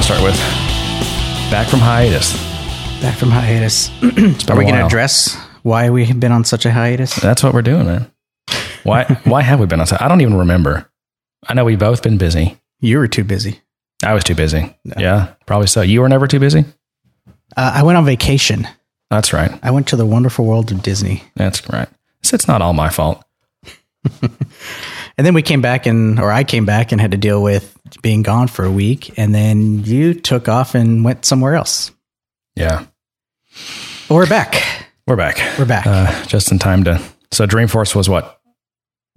want to start with? Back from hiatus. Back from hiatus. Are we going to address why we have been on such a hiatus? That's what we're doing, man. Why? why have we been on? I don't even remember. I know we've both been busy. You were too busy. I was too busy. Yeah, probably so. You were never too busy. Uh, I went on vacation. That's right. I went to the wonderful world of Disney. That's right. So it's not all my fault. And then we came back and, or I came back and had to deal with being gone for a week. And then you took off and went somewhere else. Yeah, we're back. we're back. We're back. Uh, just in time to. So Dreamforce was what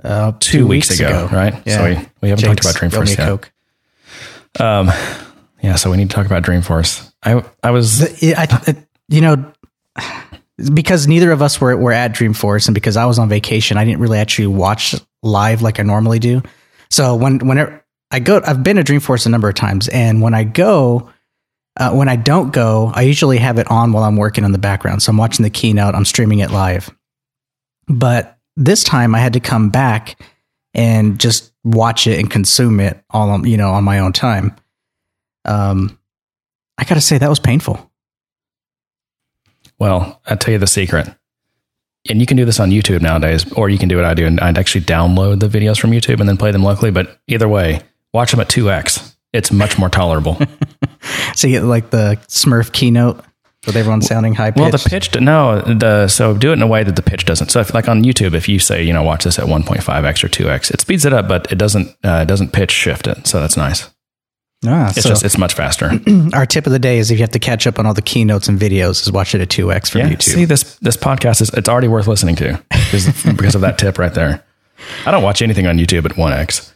Uh, two, weeks, ago, right? Yeah. So we, we haven't Jake's talked about Dreamforce yet. Coke. Um, yeah. So we need to talk about Dreamforce. I I was The- I, I, you know, because neither of us were, were at Dreamforce and because I was on vacation, I didn't really actually watch live like I normally do. So when, whenever I go, I've been to Dreamforce a number of times. And when I go, uh, when I don't go, I usually have it on while I'm working in the background. So I'm watching the keynote, I'm streaming it live. But this time I had to come back and just watch it and consume it all on, you know, on my own time. Um, I got to say that was painful. Well, I'll tell you the secret. And you can do this on YouTube nowadays, or you can do what I do, and I'd actually download the videos from YouTube and then play them locally. But either way, watch them at 2x. It's much more tolerable. So you get like the Smurf keynote with everyone sounding high pitched. well, the pitch, no, the so do it in a way that the pitch doesn't. So, if, like on YouTube, if you say, you know, watch this at 1.5x or 2x, it speeds it up, but it doesn't uh, it doesn't pitch shift it. So that's nice. Ah, It's so just it's much faster. our tip of the day is if you have to catch up on all the keynotes and videos, is watch it at two x from yeah. YouTube. See this this podcast is it's already worth listening to because because of that tip right there. I don't watch anything on YouTube at 1x.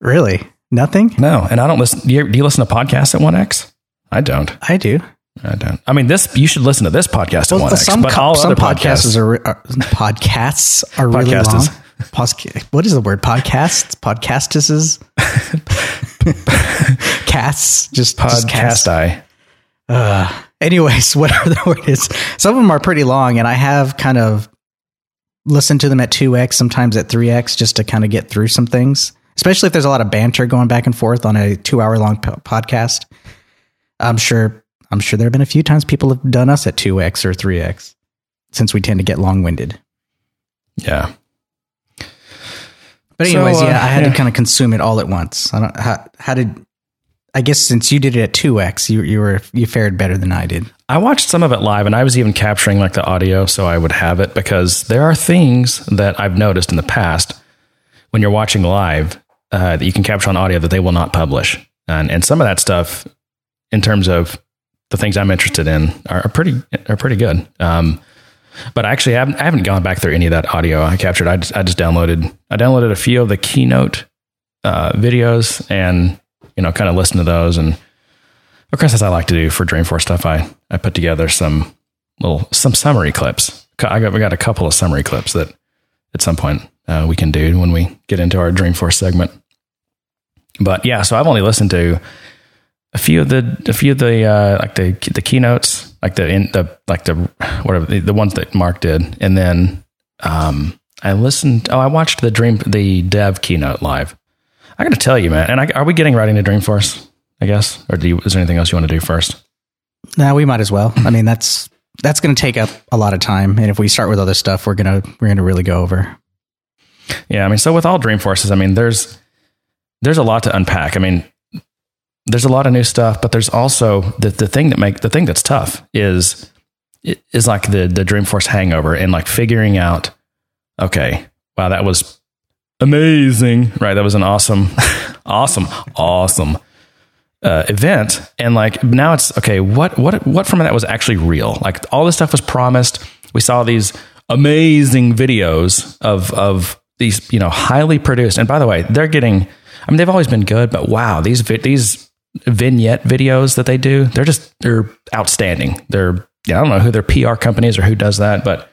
really, nothing. No, and I don't listen. Do you, do you listen to podcasts at 1x? I don't. I do. I don't. I mean, this you should listen to this podcast at 1x. some but all some other podcasts are, are podcasts are really long. is- Posca- what is the word? Podcasts, podcastuses, casts, just podcast. I Uh, anyways, whatever the word is, some of them are pretty long, and I have kind of listened to them at 2x, sometimes at 3x, just to kind of get through some things, especially if there's a lot of banter going back and forth on a two hour long po- podcast. I'm sure, I'm sure there have been a few times people have done us at 2x or 3x since we tend to get long winded. yeah. But So, anyways, uh, yeah, I had yeah. to kind of consume it all at once. I don't, how, how did, I guess since you did it at 2x, you, you were, you fared better than I did. I watched some of it live, and I was even capturing like the audio, so I would have it because there are things that I've noticed in the past when you're watching live uh, that you can capture on audio that they will not publish, and and some of that stuff, in terms of the things I'm interested in, are, are pretty are pretty good. Um, but actually, I haven't, I haven't gone back through any of that audio I captured. I just, I just downloaded I downloaded a few of the keynote uh, videos and you know kind of listened to those and of course, as I like to do for Dreamforce stuff, I, I put together some little some summary clips. I got we got a couple of summary clips that at some point uh, we can do when we get into our Dreamforce segment. But yeah, so I've only listened to a few of the a few of the uh, like the the keynotes, like the in the like the whatever the, the ones that Mark did, and then um, I listened. Oh, I watched the Dream the Dev keynote live. I got to tell you, man. And I, are we getting right into Dreamforce? I guess, or do you, is there anything else you want to do first? No, we might as well. I mean, that's that's going to take up a lot of time, and if we start with other stuff, we're gonna we're gonna really go over. Yeah, I mean, so with all Dreamforces, I mean, there's there's a lot to unpack. I mean, there's a lot of new stuff, but there's also the the thing that make the thing that's tough is is like the the Dreamforce hangover and like figuring out, okay, wow, that was amazing, right? That was an awesome, awesome, awesome uh, event, and like now it's okay. What what what from that was actually real? Like all this stuff was promised. We saw these amazing videos of of these you know highly produced. And by the way, they're getting. I mean, they've always been good, but wow, these these vignette videos that they do, they're just they're outstanding. They're yeah, I don't know who their PR company is or who does that, but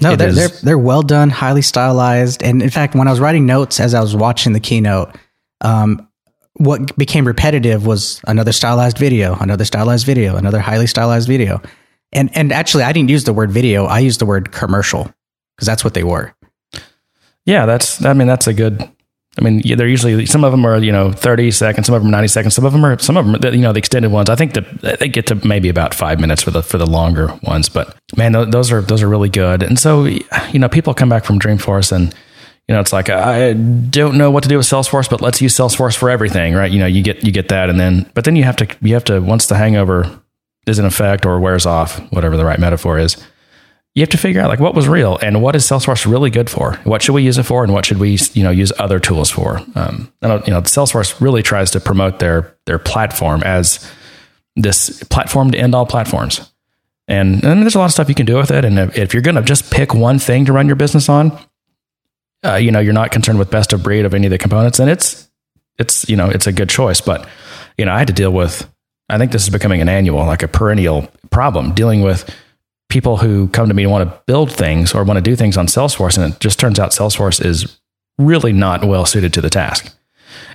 No, they're, is- they're they're well done, highly stylized, and in fact, when I was writing notes as I was watching the keynote, um, what became repetitive was another stylized video, another stylized video, another highly stylized video, and and actually, I didn't use the word video; I used the word commercial because that's what they were. yeah, that's I mean that's a good I mean, yeah, they're usually some of them are you know thirty seconds, some of them are ninety seconds, some of them are some of them you know the extended ones. I think that they get to maybe about five minutes for the for the longer ones. But man, those are those are really good. And so you know, people come back from Dreamforce and you know it's like I don't know what to do with Salesforce, but let's use Salesforce for everything, right? You know, you get you get that, and then but then you have to you have to once the hangover is in effect or wears off, whatever the right metaphor is you have to figure out like what was real and what is Salesforce really good for? What should we use it for, and what should we you know use other tools for? Um, and, you know, Salesforce really tries to promote their their platform as this platform to end all platforms. And, and there's a lot of stuff you can do with it. And if, if you're going to just pick one thing to run your business on, uh, you know, you're not concerned with best of breed of any of the components, and it's it's you know it's a good choice. But you know, I had to deal with. I think this is becoming an annual, like a perennial problem, dealing with people who come to me and want to build things or want to do things on Salesforce, and it just turns out Salesforce is really not well suited to the task.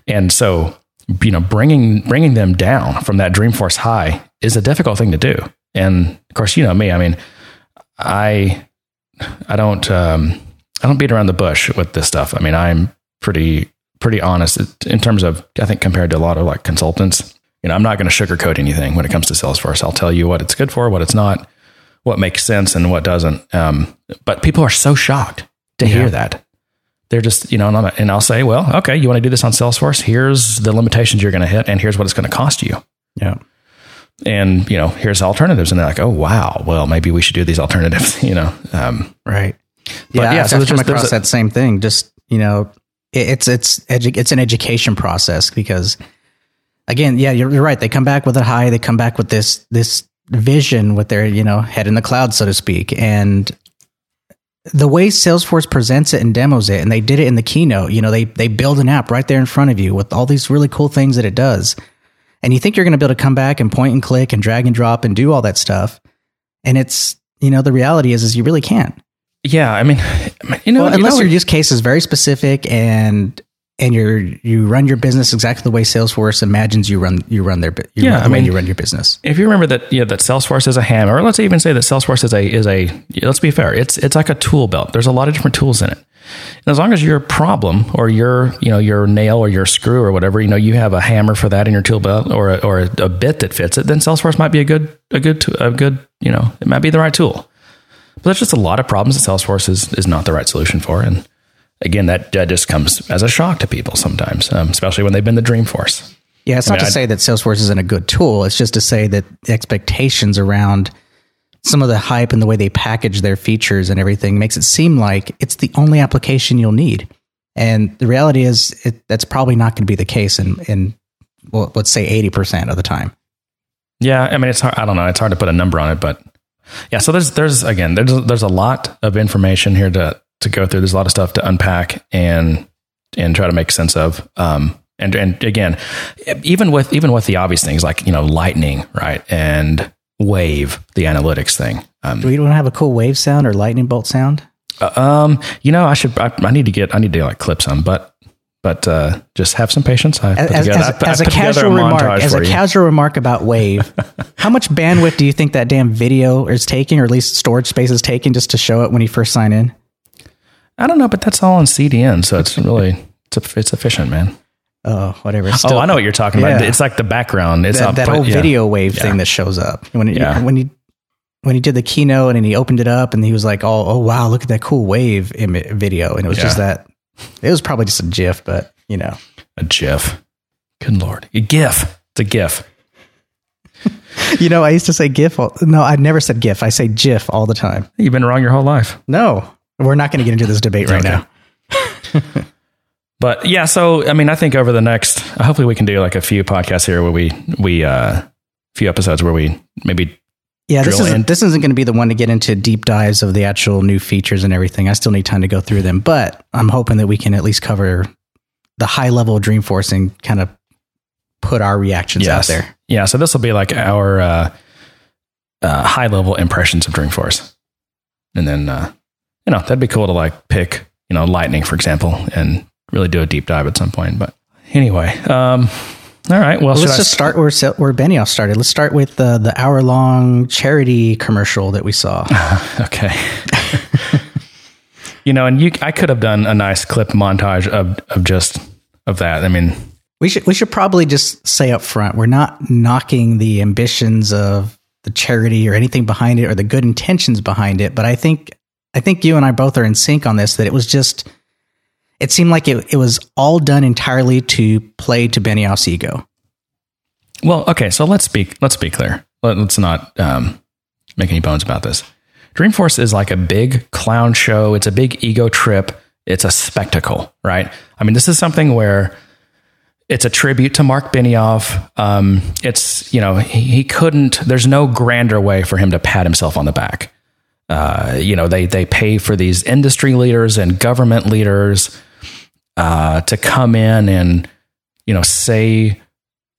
And so, you know, bringing bringing them down from that Dreamforce high is a difficult thing to do. And of course, you know me. I mean, I I don't um, I don't beat around the bush with this stuff. I mean, I'm pretty pretty honest in terms of I think compared to a lot of like consultants. You know, I'm not going to sugarcoat anything when it comes to Salesforce. I'll tell you what it's good for, what it's not what makes sense and what doesn't. Um, but people are so shocked to yeah. hear that. They're just, you know, and, and I'll say, well, okay, you want to do this on Salesforce? Here's the limitations you're going to hit, and here's what it's going to cost you. Yeah. And, you know, here's alternatives. And they're like, oh, wow, well, maybe we should do these alternatives, you know? Um, right. yeah. yeah so I've come across a, that same thing. Just, you know, it, it's, it's, edu- it's an education process because, again, yeah, you're, you're right. They come back with a high, they come back with this, this vision with their, you know, head in the cloud, so to speak. And the way Salesforce presents it and demos it, and they did it in the keynote, you know, they they build an app right there in front of you with all these really cool things that it does. And you think you're going to be able to come back and point and click and drag and drop and do all that stuff. And it's, you know, the reality is is you really can't. Yeah, I mean, you know, well, unless you know, your use case is very specific and and you're you run your business exactly the way Salesforce imagines you run you run their you yeah, run the I mean, way you run your business. If you remember that know, that Salesforce is a hammer, or let's even say that Salesforce is a is a let's be fair, it's it's like a tool belt. There's a lot of different tools in it. And as long as your problem or your you know your nail or your screw or whatever, you know you have a hammer for that in your tool belt or a, or a, a bit that fits it, then Salesforce might be a good a good a good you know it might be the right tool. But there's just a lot of problems that Salesforce is is not the right solution for and again, that, that just comes as a shock to people sometimes, um, especially when they've been the Dreamforce. Yeah, it's I not mean, to I'd, say that Salesforce isn't a good tool. It's just to say that expectations around some of the hype and the way they package their features and everything makes it seem like it's the only application you'll need. And the reality is, it, that's probably not going to be the case in, in well, let's say 80% of the time. Yeah, I mean, it's hard. I don't know. It's hard to put a number on it, but yeah. So there's there's again there's there's a lot of information here to to go through. There's a lot of stuff to unpack and and try to make sense of. Um, and and again, even with even with the obvious things like you know lightning, right, and wave, the analytics thing. Um, Do we want to have a cool wave sound or lightning bolt sound? Uh, um, you know, I should. I, I, need to get. I need to like clip some, but but uh, just have some patience. I as, together, as, I, as a casual a remark, as a you. casual remark about Wave, how much bandwidth do you think that damn video is taking, or at least storage space is taking, just to show it when you first sign in? I don't know, but that's all on CDN, so it's really it's it's efficient, man. Oh, whatever. Oh, Still, oh, I know what you're talking yeah. about. It's like the background. It's that, that whole yeah. video wave yeah. thing that shows up when it, yeah. when he when he did the keynote and he opened it up and he was like, "Oh, oh wow, look at that cool wave Im- video," and it was just that. It was probably just a GIF, but you know, a GIF. Good lord, a GIF. It's a GIF. you know, I used to say GIF. All, no, I never said GIF. I say GIF all the time. You've been wrong your whole life. No, we're not going to get into this debate right now. but yeah, so I mean, I think over the next, hopefully, we can do like a few podcasts here where we we uh, few episodes where we maybe yeah, this isn't this isn't going to be the one to get into deep dives of the actual new features and everything. I still need time to go through them, but I'm hoping that we can at least cover the high level of Dreamforce and kind of put our reactions yes. out there. Yeah, so this will be like our uh, uh, high level impressions of Dreamforce, and then uh, you know, that'd be cool to like pick, you know, lightning, for example, and really do a deep dive at some point. But anyway, um, all right. Well, well let's just start where where Benioff started. Let's start with the the hour long charity commercial that we saw. okay. you know, and you, I could have done a nice clip montage of of just of that. I mean, we should we should probably just say up front we're not knocking the ambitions of the charity or anything behind it or the good intentions behind it, but I think I think you and I both are in sync on this that it was just it seemed like it, it was all done entirely to play to Benioff's ego. Well, okay, so let's be let's be clear. Let, us not um, make any bones about this. Dreamforce is like a big clown show. It's a big ego trip. It's a spectacle, right? I mean, this is something where it's a tribute to Mark Benioff. Um, it's you know he, he, couldn't. There's no grander way for him to pat himself on the back. Uh, you know they they pay for these industry leaders and government leaders uh, to come in and you know say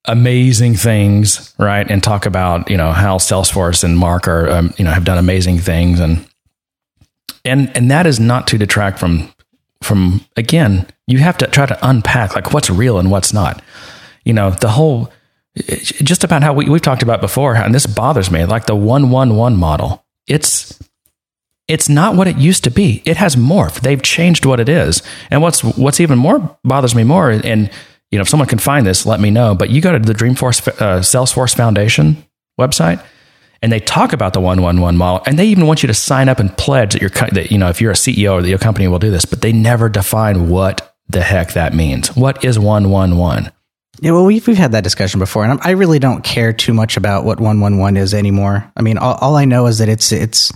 amazing things, right? And talk about, you know, how Salesforce and Mark are, um, you know, have done amazing things. And, and, and that is not to detract from, from, again, you have to try to unpack like what's real and what's not. You know, the whole, just about how we, we've talked about before, and this bothers me, like the one, one, one model. It's, it's not what it used to be. It has morphed. They've changed what it is. And what's, what's even more bothers me more, and you know, if someone can find this, let me know. But you go to the Dreamforce uh, Salesforce Foundation website, and they talk about the one one one model, and they even want you to sign up and pledge that you're that you know if you're a CEO or that your company will do this. But they never define what the heck that means. What is one one one? Yeah, well, we've we've had that discussion before, and I really don't care too much about what one one one is anymore. I mean, all, all I know is that it's it's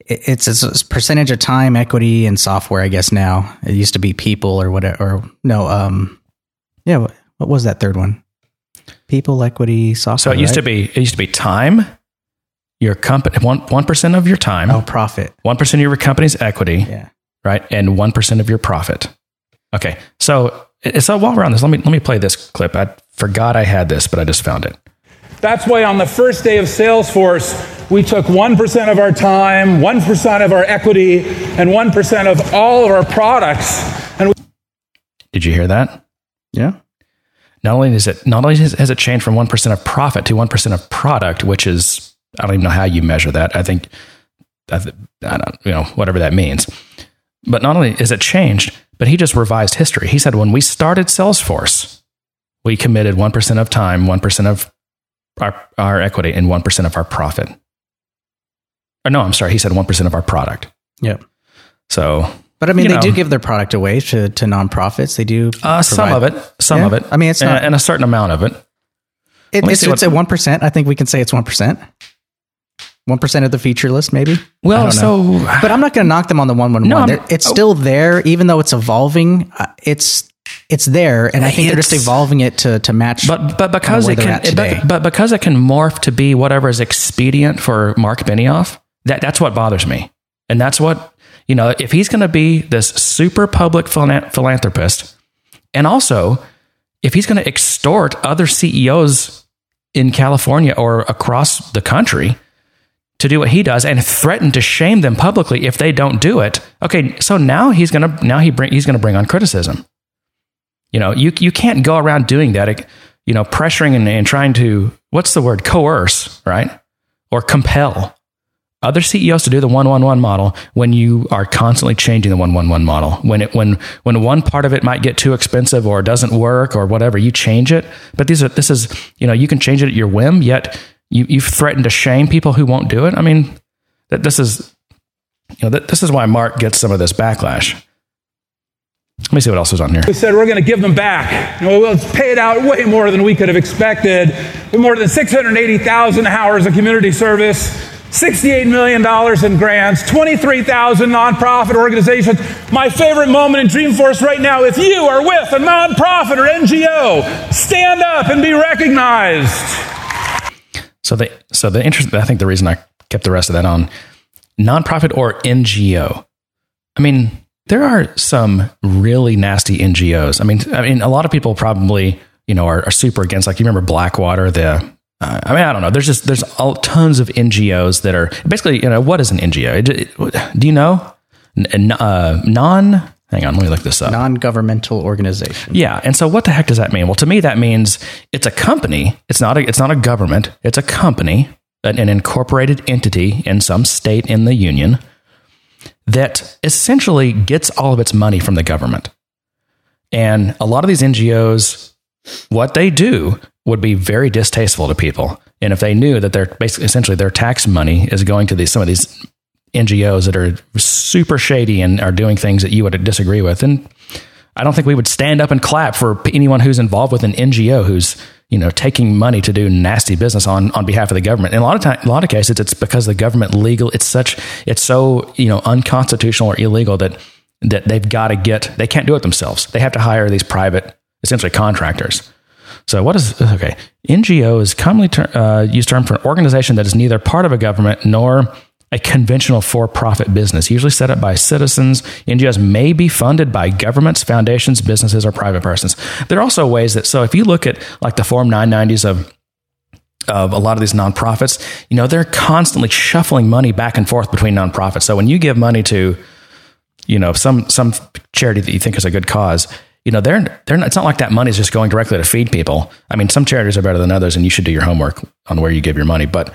it's, a percentage of time, equity, and software. I guess now it used to be people or whatever. Or no, um, yeah. What, what was that third one? People, equity, software. So it used right? to be it used to be time, your company one one percent of your time. Oh, profit. One percent of your company's equity. Yeah. Right, and one percent of your profit. Okay, so so while we're on this, let me let me play this clip. I forgot I had this, but I just found it. That's why on the first day of Salesforce, we took 1% of our time, 1% of our equity, and 1% of all of our products. And we- Did you hear that? Yeah. Not only is it not only has it changed from one percent of profit to one percent of product, which is I don't even know how you measure that. I think I, I don't you know whatever that means. But not only is it changed, but he just revised history. He said when we started Salesforce, we committed one percent of time, one percent of our, our equity, and one percent of our profit. Or no, I'm sorry. He said one percent of our product. Yep. So but I mean, they know, do give their product away to, to nonprofits. They do uh, some of it, some yeah. of it. I mean, it's not, and, and, a certain amount of it. it it's it's at one percent. I think we can say it's one percent. One percent of the feature list, maybe. Well, so, but I'm not going to knock them on the one one one. It's oh. still there, even though it's evolving. Uh, it's it's there, and I think they're just evolving it to to match. But but because it can, but, but because it can morph to be whatever is expedient for Mark Benioff, that that's what bothers me, and that's what you know, if he's going to be this super public philanthropist, and also if he's going to extort other CEOs in California or across the country to do what he does and threaten to shame them publicly if they don't do it, okay, so now he's going to now he bring he's going to bring on criticism. You know, you you can't go around doing that, you know, pressuring and, and trying to what's the word coerce, right? Or compel other CEOs to do the 111 model when you are constantly changing the 111 model. When it when when one part of it might get too expensive or doesn't work or whatever, you change it. But these are this is, you know, you can change it at your whim, yet you you've threatened to shame people who won't do it. I mean, that this is you know, that, this is why Mark gets some of this backlash. Let me see what else is on here. We said we're going to give them back. We'll pay it out way more than we could have expected. More than 680,000 hours of community service. $68 million in grants, 23,000 nonprofit organizations. My favorite moment in Dreamforce right now, if you are with a nonprofit or NGO, stand up and be recognized. So the so the interest I think the reason I kept the rest of that on nonprofit or NGO. I mean, there are some really nasty NGOs. I mean, I mean, a lot of people probably you know are, are super against. Like you remember Blackwater, the uh, I mean, I don't know. There's just there's all, tons of NGOs that are basically, you know, what is an NGO? Do you know? Uh, non. Hang on, let me look this up. Non-governmental organization. Yeah, and so what the heck does that mean? Well, to me, that means it's a company. It's not a it's not a government. It's a company, an, an incorporated entity in some state in the union that essentially gets all of its money from the government. And a lot of these NGOs, what they do would be very distasteful to people. And if they knew that they're basically essentially their tax money is going to these some of these NGOs that are super shady and are doing things that you would disagree with, and I don't think we would stand up and clap for anyone who's involved with an NGO who's you know taking money to do nasty business on on behalf of the government. In a lot of time, a lot of cases, it's because the government legal. It's such it's so you know unconstitutional or illegal that that they've got to get they can't do it themselves. They have to hire these private essentially contractors. So what is okay? NGO is commonly ter- uh, used term for an organization that is neither part of a government nor a conventional for-profit business, usually set up by citizens. NGOs may be funded by governments, foundations, businesses, or private persons. There are also ways that so if you look at like the Form 990s of of a lot of these nonprofits, you know, they're constantly shuffling money back and forth between nonprofits. So when you give money to, you know, some some charity that you think is a good cause, you know, they're they're not, it's not like that money is just going directly to feed people. I mean, some charities are better than others, and you should do your homework on where you give your money. But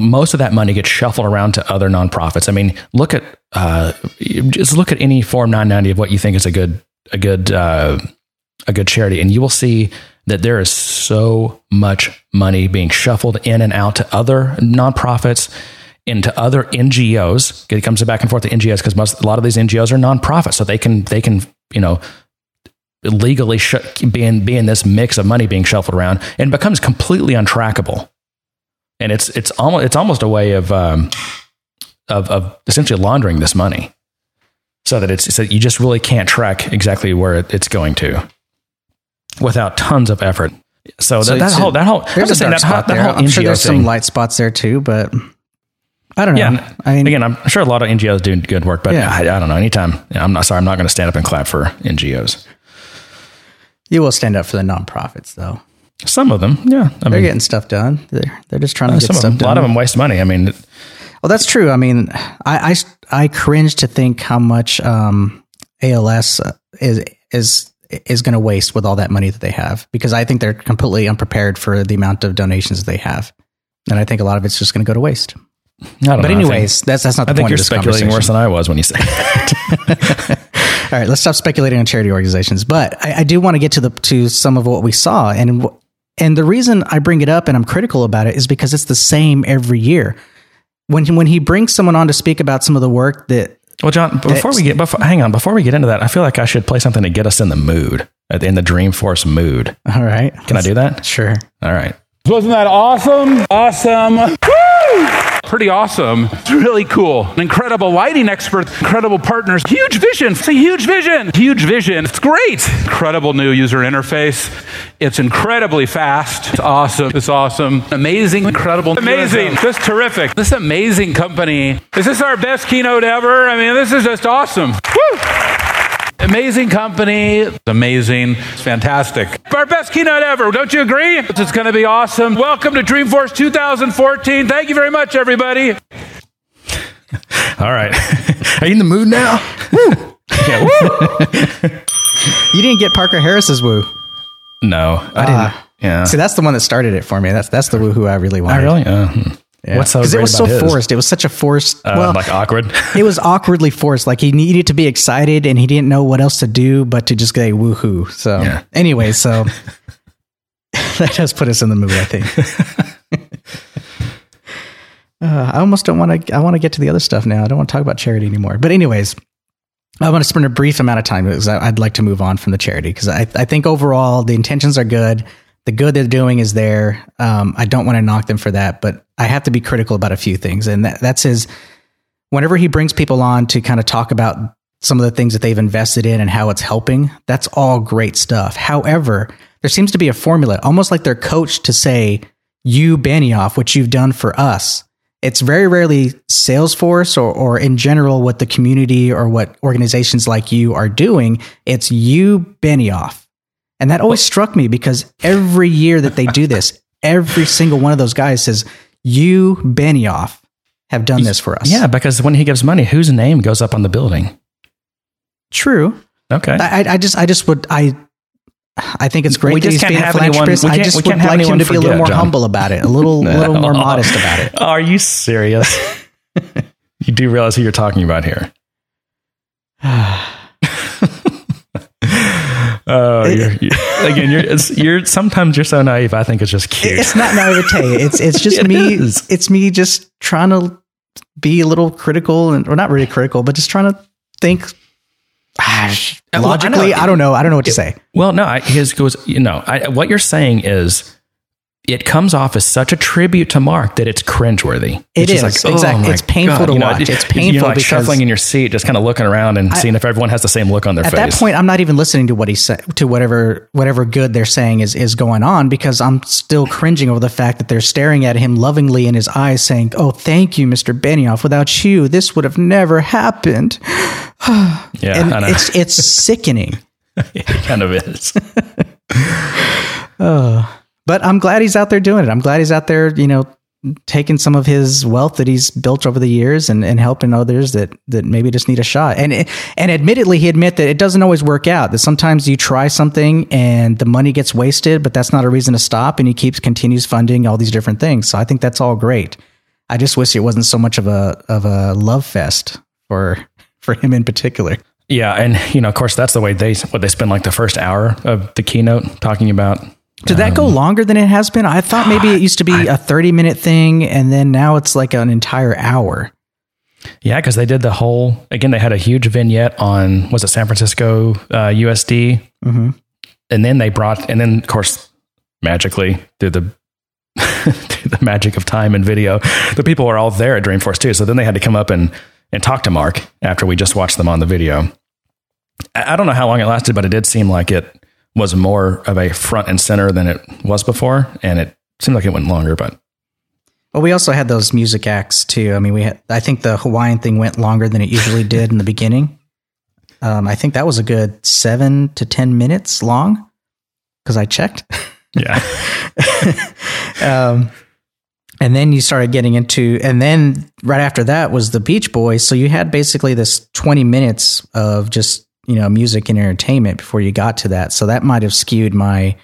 most of that money gets shuffled around to other nonprofits. I mean, look at uh, just look at any Form 990 of what you think is a good a good uh, a good charity, and you will see that there is so much money being shuffled in and out to other nonprofits, into other NGOs. It comes back and forth to NGOs because most a lot of these NGOs are nonprofits, so they can they can you know legally sh- in this mix of money being shuffled around and becomes completely untrackable. And it's it's almost it's almost a way of um, of of essentially laundering this money, so that it's so you just really can't track exactly where it, it's going to without tons of effort. So, So that, that whole that whole There's a dark that spot that there. whole I'm sure there's thing- some light spots there too, but I don't know. Yeah, I mean, again, I'm sure a lot of NGOs do good work, but Yeah. I, I don't know. Anytime, I'm not sorry, I'm not going to stand up and clap for NGOs. you will stand up for the nonprofits though. Some of them, yeah, I They're mean, getting stuff done. They're they're just trying to get some of stuff them, a lot of them waste money. I mean, Well, that's true. I mean, I I, I cringe to think how much um, ALS is is is going to waste with all that money that they have because I think they're completely unprepared for the amount of donations that they have, and I think a lot of it's just going to go to waste. But know. Anyways, think, that's that's not the I think point you're speculating worse than I was when you said that. All right, let's stop speculating on charity organizations. But I, I do want to get to the to some of what we saw, and and the reason I bring it up and I'm critical about it is because it's the same every year. When when he brings someone on to speak about some of the work that Well, John, before we get, before, hang on, before we get into that, I feel like I should play something to get us in the mood, in the Dreamforce mood. all right, Can I do that? Sure. All right. Wasn't that awesome? Awesome. Pretty awesome. It's really cool. An incredible lighting expert, incredible partners, huge vision. It's a huge vision. Huge vision. It's great. Incredible new user interface. It's incredibly fast. It's awesome. It's awesome. Amazing. Incredible. Amazing. This terrific. This amazing company. Is this our best keynote ever? I mean, this is just awesome. Woo! Amazing company. It's amazing. It's fantastic. Our best keynote ever. Don't you agree? It's going to be awesome. Welcome to Dreamforce 2014. Thank you very much, everybody. All right. Are you in the mood now? yeah. woo. You didn't get Parker Harris's woo. No, I didn't. Yeah. See, that's the one that started it for me. That's that's the woohoo I really wanted. I really? Uh, hmm. Yeah. What's so 'Cause great it was so his? forced. It was such a forced. Uh, well, like awkward. it was awkwardly forced. Like he needed to be excited and he didn't know what else to do but to just say woohoo. So Yeah. anyway, so that does put us in the mood, I think. uh, I almost don't want to. I want to get to the other stuff now. I don't want to talk about charity anymore. But anyways, I want to spend a brief amount of time because I- I'd like to move on from the charity because I, I think overall the intentions are good. The good they're doing is there. Um, I don't want to knock them for that, but I have to be critical about a few things, and that, that's his whenever he brings people on to kind of talk about some of the things that they've invested in and how it's helping, that's all great stuff. However, there seems to be a formula, almost like they're coached to say, you Benioff, what you've done for us. It's very rarely Salesforce or, or in general what the community or what organizations like you are doing. It's you Benioff. And that always struck me because every year that they do this, every single one of those guys says, you Benioff have done this for us. yeah, because when he gives money, whose name goes up on the building? True. Okay. I, I- just, I just would, I, I think it's great We that he's can't being a have anyone- I just would have like him anyone to be a little more John. humble about it, a little, little more modest about it. Are you serious? you do realize who you're talking about here. Oh, you're, you're, again, you're, it's, you're sometimes you're so naive. I think it's just cute. It's not naivete. It's it's just It me. is. It's me just trying to be a little critical and or not really critical, but just trying to think ah, Well, I logically. I, don't know. I don't know what to say. Well, no, I, his goes. You know, I, what you're saying is, it comes off as such a tribute to Mark that it's cringeworthy. It It's is, oh exactly. my It's painful to You know, watch. it- It's painful like shuffling in your seat, just kind of looking around and seeing if everyone has the same look on their At face. At that point, I'm not even listening to what he said to whatever whatever good they're saying is is going on because I'm still cringing over the fact that they're staring at him lovingly in his eyes, saying, "Oh, thank you, Mr. Benioff. Without you, this would have never happened." yeah, And I know. it's it's sickening. it kind of is. Uh. But I'm glad he's out there doing it. I'm glad he's out there, you know, taking some of his wealth that he's built over the years and, and helping others that that maybe just need a shot. And and admittedly, he admit that it doesn't always work out. That sometimes you try something and the money gets wasted, but that's not a reason to stop. And he keeps continues funding all these different things. So I think that's all great. I just wish it wasn't so much of a of a love fest for for him in particular. Yeah, and you know, of course, that's the way they what they spend like the first hour of the keynote talking about. Did that go longer than it has been? I thought maybe it used to be a 30 minute thing and then now it's like an entire hour. Yeah, because they did the whole again. They had a huge vignette on was it San Francisco uh, USD, Mm-hmm. and then they brought and then of course magically through the through the magic of time and video, the people were all there at Dreamforce too. So then they had to come up and and talk to Mark after we just watched them on the video. I I don't know how long it lasted, but it did seem like it was more of a front and center than it was before, and it seemed like it went longer. But Well, we also had those music acts too. I mean, we had, I think the Hawaiian thing went longer than it usually did in the beginning. Um, I think that was a good seven to 10 minutes long because I checked. yeah, Um, and then you started getting into, and then right after that was the Beach Boys. So you had basically this 20 minutes of just, you know, music and entertainment before you got to that. So that might have skewed my,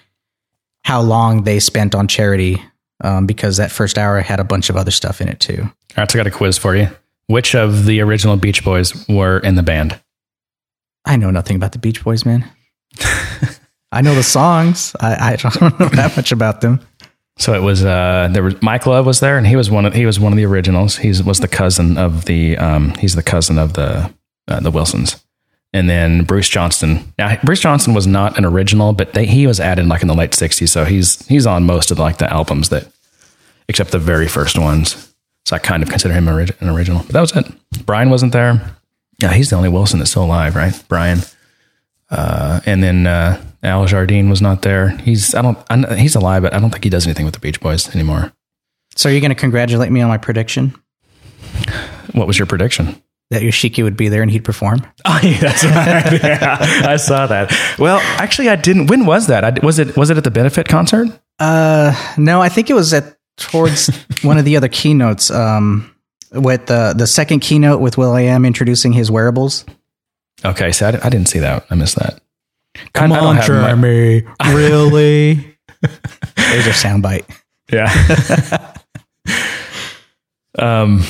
how long they spent on charity. Um, because that first hour had a bunch of other stuff in it too. All right, so I got a quiz for you. Which of the original Beach Boys were in the band? I know nothing about the Beach Boys, man. I know the songs. I, I don't know that much about them. So it was uh, there was Mike Love was there, and he was one of he was one of the originals. He was the cousin of the um, he's the cousin of the uh, the Wilsons, and then Bruce Johnston. Now Bruce Johnston was not an original, but they, he was added like in the late '60s, so he's he's on most of like the albums that, except the very first ones. So I kind of consider him an original. But that was it. Brian wasn't there. Yeah, he's the only Wilson that's still alive, right? Brian. Uh, and then uh, Al Jardine was not there. He's I don't I, he's alive, but I don't think he does anything with the Beach Boys anymore. So are you're going to congratulate me on my prediction What was your prediction? That Yoshiki would be there and he'd perform? Oh, yeah, that's right. yeah, I saw that. Well, actually, I didn't. When was that? I, was it was it at the benefit concert? Uh, no, I think it was at towards one of the other keynotes. Um, with the the second keynote with will.i.am introducing his wearables. Okay, so I, I didn't see that. I missed that. I- I don't have my- really? There's your soundbite. Yeah. um,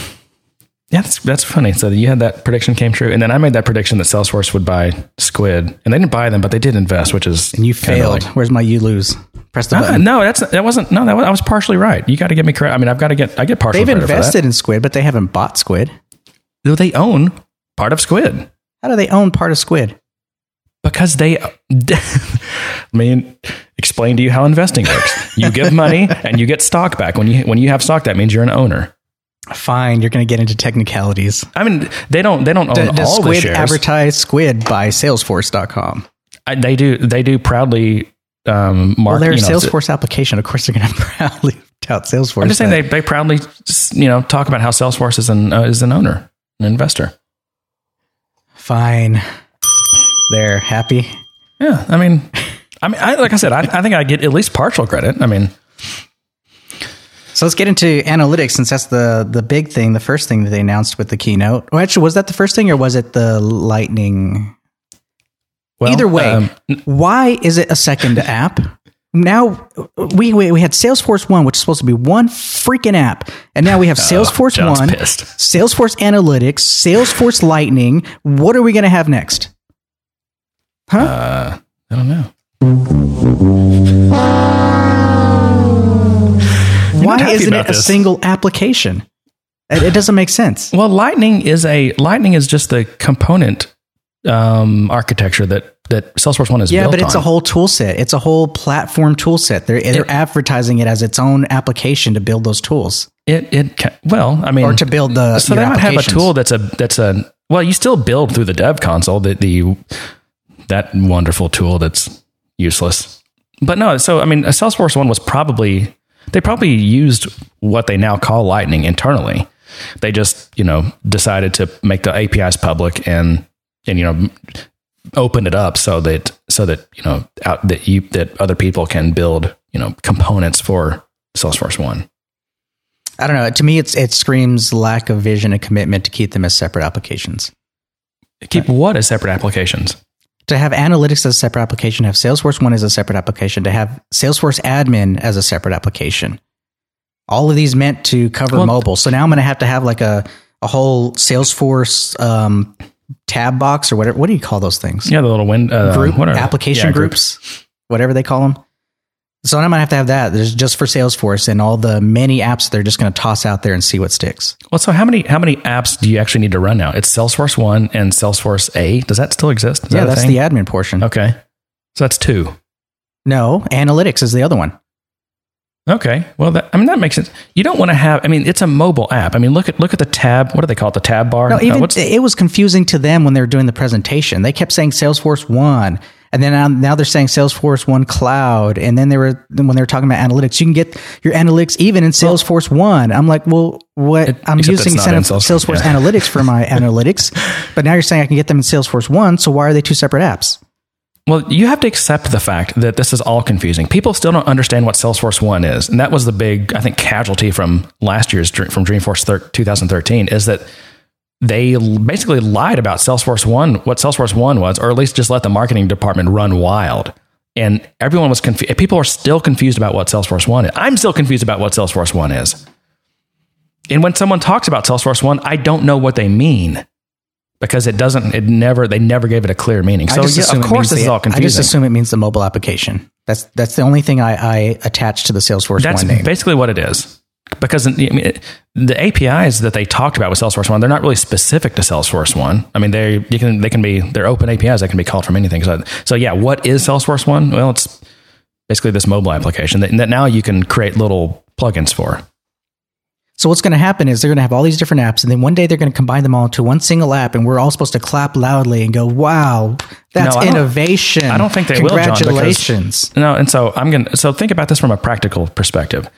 yeah, that's that's funny. So you had that prediction came true, and then I made that prediction that Salesforce would buy Skuid, and they didn't buy them, but they did invest, which is And you failed. like- Where's my you lose? Press the Uh, button. no, that's that wasn't. No, that was, I was partially right. You got to give me credit. I mean, I've got to get. I get partial. They've invested in Skuid, but they haven't bought Skuid. that. They own part of Skuid How do they own part of Skuid? because they. I mean, explain to you how investing works. You give money and you get stock back. When you when you have stock, that means you're an owner. Fine, you're going to get into technicalities. I mean, they don't they don't own D- does all the Skuid shares. advertise Skuid by Salesforce.com? I, they do they do proudly um, mark. Well, they're a you know, Salesforce application. Of course, they're going to proudly tout Salesforce. I'm just saying they, they proudly you know talk about how Salesforce is an uh, is an owner, an investor. Fine. They're happy. Yeah, I mean, I mean, I, like I said, I, I think I get at least partial credit. I mean, So let's get into analytics since that's the the big thing, the first thing that they announced with the keynote. Oh, actually, was that the first thing or was it the Lightning? well, Either way, um, why is it a second app? Now we, we we had Salesforce One, which is supposed to be one freaking app, and now we have Salesforce Oh, John's One, pissed. Salesforce Analytics, Salesforce Lightning. What are we going to have next? Huh? I don't know. Why isn't it a this. single application? It, it doesn't make sense. Well, Lightning is a Lightning is just the component um, architecture that that Salesforce One is Yeah, but it's a whole tool set. It's a whole platform tool set. They're, they're It- advertising it as its own application to build those tools It it ca- well, I mean, or to build the so they might have a tool that's a that's a well, you still build through the dev console the, the that wonderful tool that's useless. But no, so I mean, a Salesforce one was probably they probably used what they now call Lightning internally. They just you know decided to make the APIs public and and you know open it up so that so that you know out that you that other people can build you know components for Salesforce one. I don't know. To me, it's it screams lack of vision and commitment to keep them as separate applications. Keep what as separate applications? To have analytics as a separate application, have Salesforce One as a separate application, to have Salesforce Admin as a separate application. All of these meant to cover Well- mobile. So now I'm going to have to have like a a whole Salesforce um, tab box or whatever. What do you call those things? Yeah, the little win uh, group application yeah, groups, whatever they call them. So I'm gonna have to have that. There's just for Salesforce and all the many apps they're just gonna toss out there and see what sticks. Well, so how many how many apps do you actually need to run now? It's Salesforce One and Salesforce A. Does that still exist? Is yeah, that that's thing? the admin portion. okay. So that's two. No, analytics is the other one. Okay. Well, that, I mean that makes sense. You don't want to have. I mean, it's a mobile app. I mean, look at look at the tab. What do they call it? The tab bar. No, Uh, even what's- it was confusing to them when they were doing the presentation. They kept saying Salesforce One, and then now, now they're saying Salesforce One Cloud, and then they were when they were talking about analytics, you can get your analytics even in Salesforce One. I'm like, well, what? I'm using it's not in Salesforce, Salesforce, Salesforce yeah. Analytics for my analytics, but now you're saying I can get them in Salesforce One. So why are they two separate apps? Well, you have to accept the fact that this is all confusing. People still don't understand what Salesforce One is, and that was the big, I think, casualty from last year's from Dreamforce thir- 2013 is that they basically lied about Salesforce One, what Salesforce One was, or at least just let the marketing department run wild. And everyone was confused. People are still confused about what Salesforce One is. I'm still confused about what Salesforce One is. And when someone talks about Salesforce One, I don't know what they mean because it doesn't. It never. They never gave it a clear meaning. So just yeah, assume of it course, means this is the- all confusing. I just assume it means the mobile application. That's that's the only thing I, I attach to the Salesforce That's One name. That's basically what it is. Because I mean, it- the APIs that they talked about with Salesforce One, they're not really specific to Salesforce One. I mean, they you can they can be they're open APIs that can be called from anything. So, so yeah, what is Salesforce One? Well, it's basically this mobile application that, that now you can create little plugins for. So what's going to happen is they're going to have all these different apps, and then one day they're going to combine them all into one single app, and we're all supposed to clap loudly and go, "Wow, that's No, I don't- innovation!" I don't think they will, John, Congratulations! No, and so I'm gonna so think about this from a practical perspective.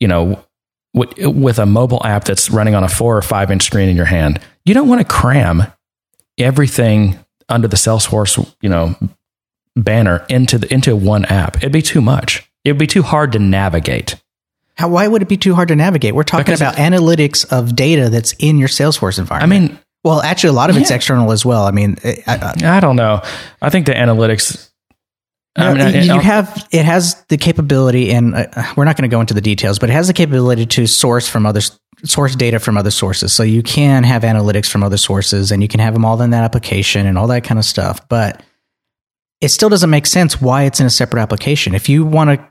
You know, with, with a mobile app that's running on a four or five inch screen in your hand, you don't want to cram everything under the Salesforce, you know, banner into the into one app. It'd be too much. It'd be too hard to navigate. How, why would it be too hard to navigate? We're talking Because about analytics of data that's in your Salesforce environment. I mean, well, actually, a lot of it's Yeah. external as well. I mean, I, I, I don't know. I think the analytics. I mean, No, you have it has the capability, and uh, we're not going to go into the details, but it has the capability to source from other source data from other sources. So you can have analytics from other sources, and you can have them all in that application and all that kind of stuff. But it still doesn't make sense why it's in a separate application. If you want to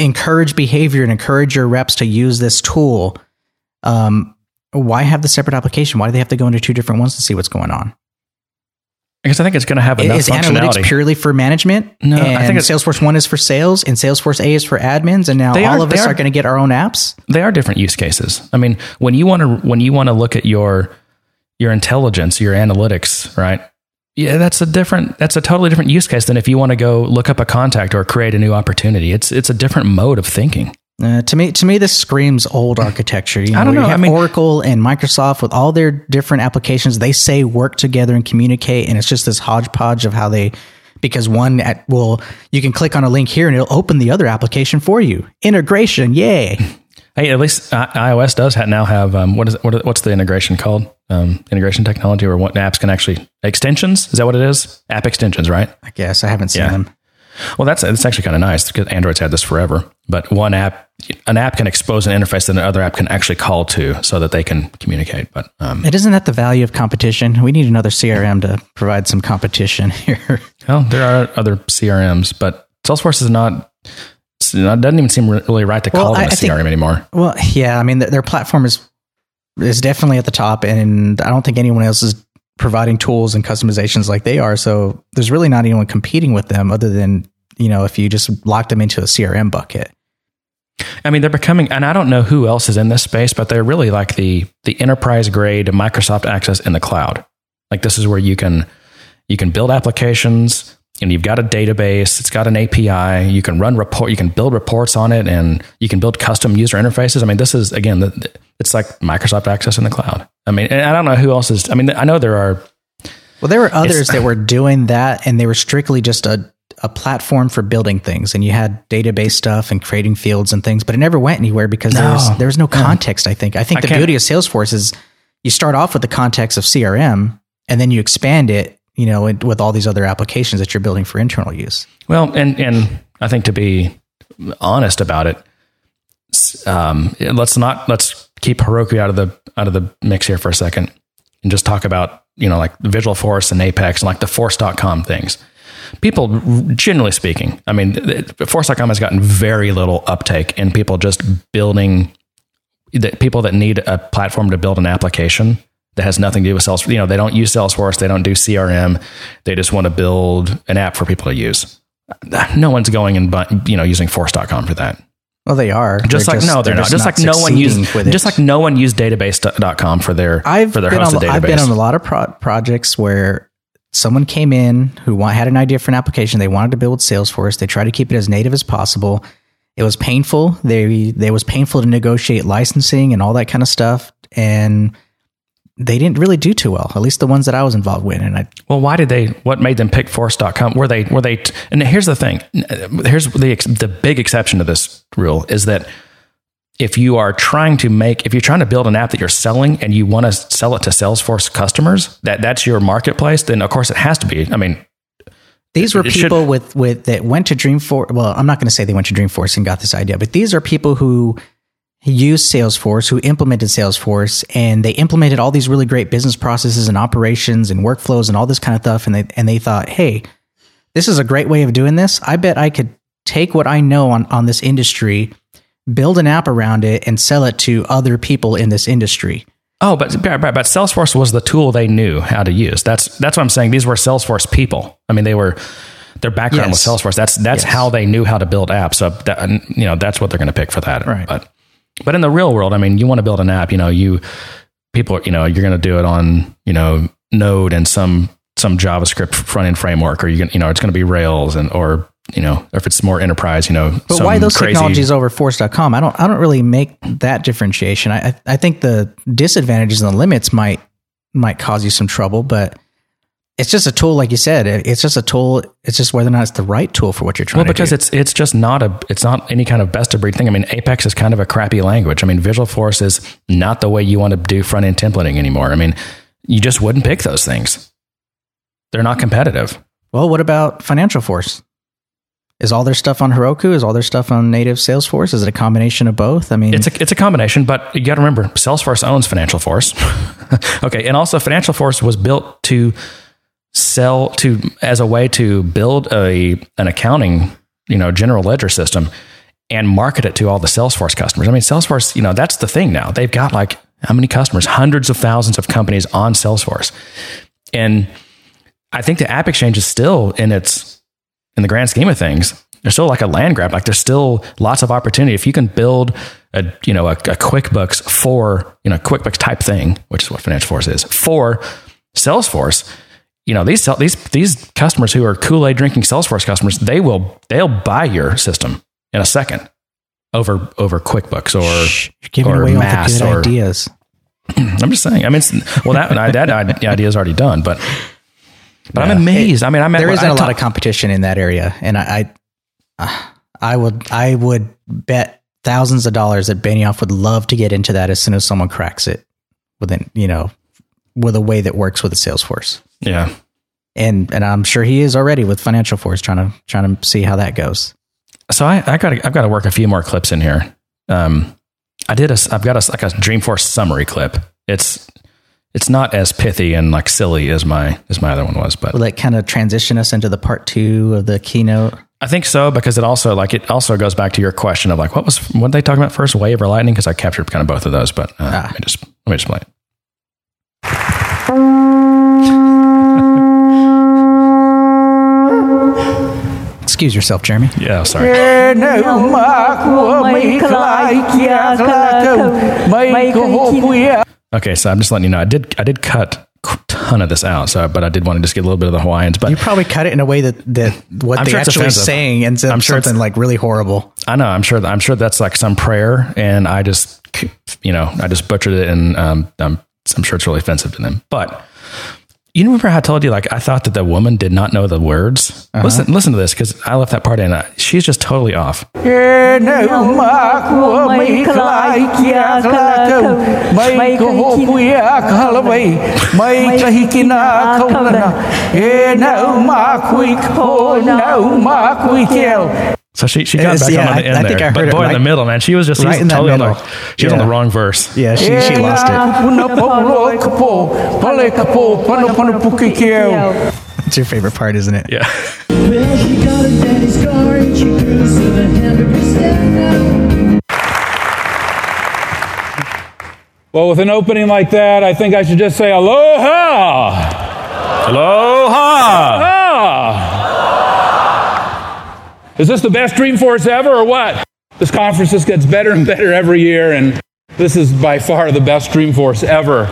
encourage behavior and encourage your reps to use this tool, um, why have the separate application? Why do they have to go into two different ones to see what's going on? because I think it's going to have enough Is analytics purely for management? No, I think Salesforce One is for sales, and Salesforce A is for admins, and now all are- of us are- are, going to get our own apps. they are different use cases. I mean, when you want to when you want to look at your your intelligence, your analytics, right? Yeah, that's a different that's a totally different use case than if you want to go look up a contact or create a new opportunity. It's it's a different mode of thinking. Uh, to me, to me, this screams old architecture. You know, I don't you know. I mean- Oracle and Microsoft with all their different applications. They say work together and communicate, and it's just this hodgepodge of how they. Because one at well, you can click on a link here and it'll open the other application for you. Integration, yay! Hey, at least iOS does ha- now have um, what is it, what, what's the integration called? Um, integration technology, or what apps can actually extensions? Is that what it is? App extensions, right? I guess I haven't seen Yeah. them. Well, that's it's actually kind of nice because Android's had this forever. But one app an app can expose an interface that another app can actually call to so that they can communicate. But um, It isn't that the value of competition. We need another CRM to provide some competition here. well, there are other CRMs, but Salesforce is not. It doesn't even seem really right to Well, call them I- a I think- CRM anymore. Well, yeah, I mean th- their platform is is definitely at the top, and I don't think anyone else is providing tools and customizations like they are. So there's really not anyone competing with them, other than you know if you just lock them into a CRM bucket. I mean, they're becoming, and I don't know who else is in this space, but they're really like the the enterprise grade Microsoft Access in the cloud. Like this is where you can you can build applications, and you've got a database. It's got an API. You can run report. You can build reports on it, and you can build custom user interfaces. I mean, this is again, the, it's like Microsoft Access in the cloud. I mean, and I don't know who else is. I mean, I know there are. Well, there were others that were doing that, and they were strictly just a a platform for building things, and you had database stuff and creating fields and things, but it never went anywhere because there was No. there was no context. I think I think I the beauty of Salesforce is you start off with the context of CRM, and then you expand it, you know, with all these other applications that you're building for internal use. Well, and and I think to be honest about it, um, let's not let's keep Heroku out of the out of the mix here for a second, and just talk about you know like Visualforce and Apex and like the Force.com things. People, generally speaking, I mean, Force.com has gotten very little uptake in people just building. The people that need a platform to build an application that has nothing to do with Salesforce. You know, they don't use Salesforce, they don't do CRM, they just want to build an app for people to use no one's going and you know using force.com for that Well, they are just They're like no they're, not just, like no one used with just like no one used database.com for their I've for their been hosted on, database I've been on a lot of pro- projects where someone came in who want, had an idea for an application. They wanted to build Salesforce. They tried to keep it as native as possible. It was painful. They they was painful to negotiate licensing and all that kind of stuff, and they didn't really do too well. At least the ones that I was involved with. And I well why did they what made them pick force.com were they were they and here's the thing here's the ex- the big exception to this rule is that if you are trying to make if you're trying to build an app that you're selling and you want to sell it to salesforce customers that that's your marketplace then of course it has to be i mean these were It should- people with with that went to Dreamforce. Well, I'm not going to say they went to Dreamforce and got this idea, but these are people who used Salesforce, who implemented Salesforce, and they implemented all these really great business processes and operations and workflows and all this kind of stuff. And they and they thought, hey, this is a great way of doing this. I bet I could take what I know on on this industry, build an app around it, and sell it to other people in this industry. Oh, but, but Salesforce was the tool they knew how to use. That's that's what I'm saying. These were Salesforce people. I mean, they were their background Yes. was Salesforce. That's that's Yes. how they knew how to build apps. So that you know that's what they're going to pick for that. Right. But but in the real world, I mean, you want to build an app. You know, you people. You know, you're going to do it on you know Node and some some JavaScript front end framework, or you can you know it's going to be Rails and or you know if it's more enterprise. You know, But why those crazy- technologies over force.com? I don't I don't really make that differentiation. I I I think the disadvantages and the limits might might cause you some trouble, but it's just a tool, like you said. It's just a tool. It's just whether or not it's the right tool for what you're trying to do. Well, because it's it's just not a it's not any kind of best of breed thing. I mean, Apex is kind of a crappy language. I mean, Visualforce is not the way you want to do front end templating anymore. I mean, you just wouldn't pick those things. They're not competitive. well, what about FinancialForce? Is all their stuff on Heroku? Is all their stuff on native Salesforce? Is it a combination of both? I mean, It's a it's a combination, but you got to remember, Salesforce owns FinancialForce. okay, and also FinancialForce was built to sell to as a way to build a an accounting you know general ledger system and market it to all the Salesforce customers. I mean, Salesforce, you know, that's the thing now. They've got like how many customers? Hundreds of thousands of companies on Salesforce, and I think the AppExchange is still in its in the grand scheme of things, there's still like a land grab. Like there's still lots of opportunity. If you can build a, you know, a, a QuickBooks for, you know, QuickBooks type thing, which is what FinancialForce is for Salesforce, you know, these, these, these customers who are Kool-Aid drinking Salesforce customers, they will, they'll buy your system in a second over, over QuickBooks or, Shh, you're giving or away all Mass the good or- ideas. I'm just saying, I mean, it's, well, that, that idea is already done, but, but I'm Yeah. amazed. I mean, I'm there I isn't a lot of competition in that area, and I, I, I would, I would bet thousands of dollars that Benioff would love to get into that as soon as someone cracks it within, you know, with a way that works with a Salesforce, yeah. and and I'm sure he is already with FinancialForce trying to trying to see how that goes. So I, I got I've got to work a few more clips in here Um, I did a, I've got a, like a Dreamforce summary clip. It's, it's not as pithy and like silly as my, as my other one was, but Will that kind of transition us into the part two of the keynote? I think so because it also like it also goes back to your question of like what was what they talking about first wave or lightning because I captured kind of both of those but uh, let me just let me just play it. Excuse yourself, Jeremy. Yeah, sorry. Okay, so I'm just letting you know I did I did cut a ton of this out, so but I did want to just get a little bit of the Hawaiians, but You probably cut it in a way that, that what I'm they sure it's actually offensive. saying ends up I'm sure it's- something like really horrible. I know I'm sure I'm sure that's like some prayer, and I just you know I just butchered it, and um, I'm I'm sure it's really offensive to them. But you remember how I told you like I thought that the woman did not know the words. Listen listen to this because I left that part in. Uh, she's just totally off. So she she got Yes, back yeah, on the I- end I there, think I heard but it boy in the middle, man, she was just right she's totally on the, she was on the wrong verse. Yeah, she, she lost it. It's your favorite part, isn't it? Yeah. Well, she got her daddy's car and she cruised to the hamburger stand. Well, with an opening like that, I think I should just say aloha. Aloha. Ah. Is this the best Dreamforce ever or what? This conference just gets better and better every year, and this is by far the best Dreamforce ever.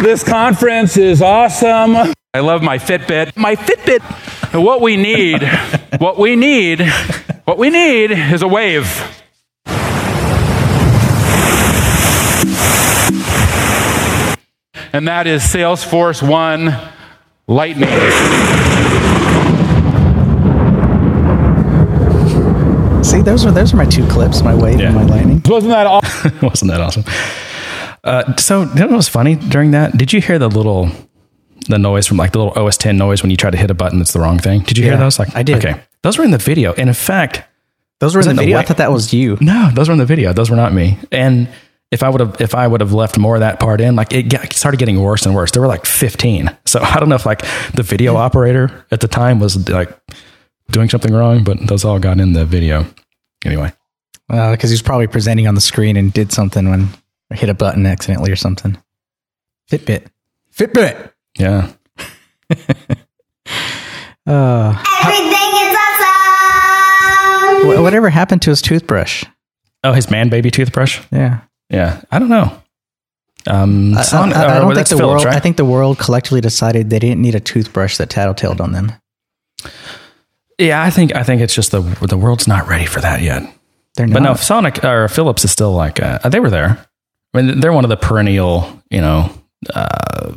This conference is awesome. I love my Fitbit. My Fitbit. What we need, what we need, what we need is a wave. And that is Salesforce One Lightning. Those are those are my two clips, my wave Yeah. and my lightning. Wasn't that awesome? Wasn't that awesome? Uh, so, you know what was funny during that? Did you hear the little the noise from like the little OS 10 noise when you try to hit a button that's the wrong thing? Did you hear those? Like, I did. Okay, those were in the video, and in fact, Those were in the the video. I thought that was you. no, those were in the video. Those were not me. And if I would have, if I would have left more of that part in, like it got, started getting worse and worse. There were like 15. So I don't know if like the video operator at the time was like doing something wrong, but those all got in the video. Anyway, because he was probably presenting on the screen and did something when or hit a button accidentally or something. Fitbit, Fitbit. yeah. Uh, Everything is awesome. wh- whatever happened to his toothbrush? Oh, his man baby toothbrush. Yeah, Yeah, I don't know. Um, I, Son- I- I or don't think that's the Philips, world. right? I think the world collectively decided they didn't need a toothbrush that tattletailed on them. Yeah, I think I think it's just the the world's not ready for that yet. They're not. But no, Sonicare Philips is still like uh, they were there. I mean, they're one of the perennial, you know, uh,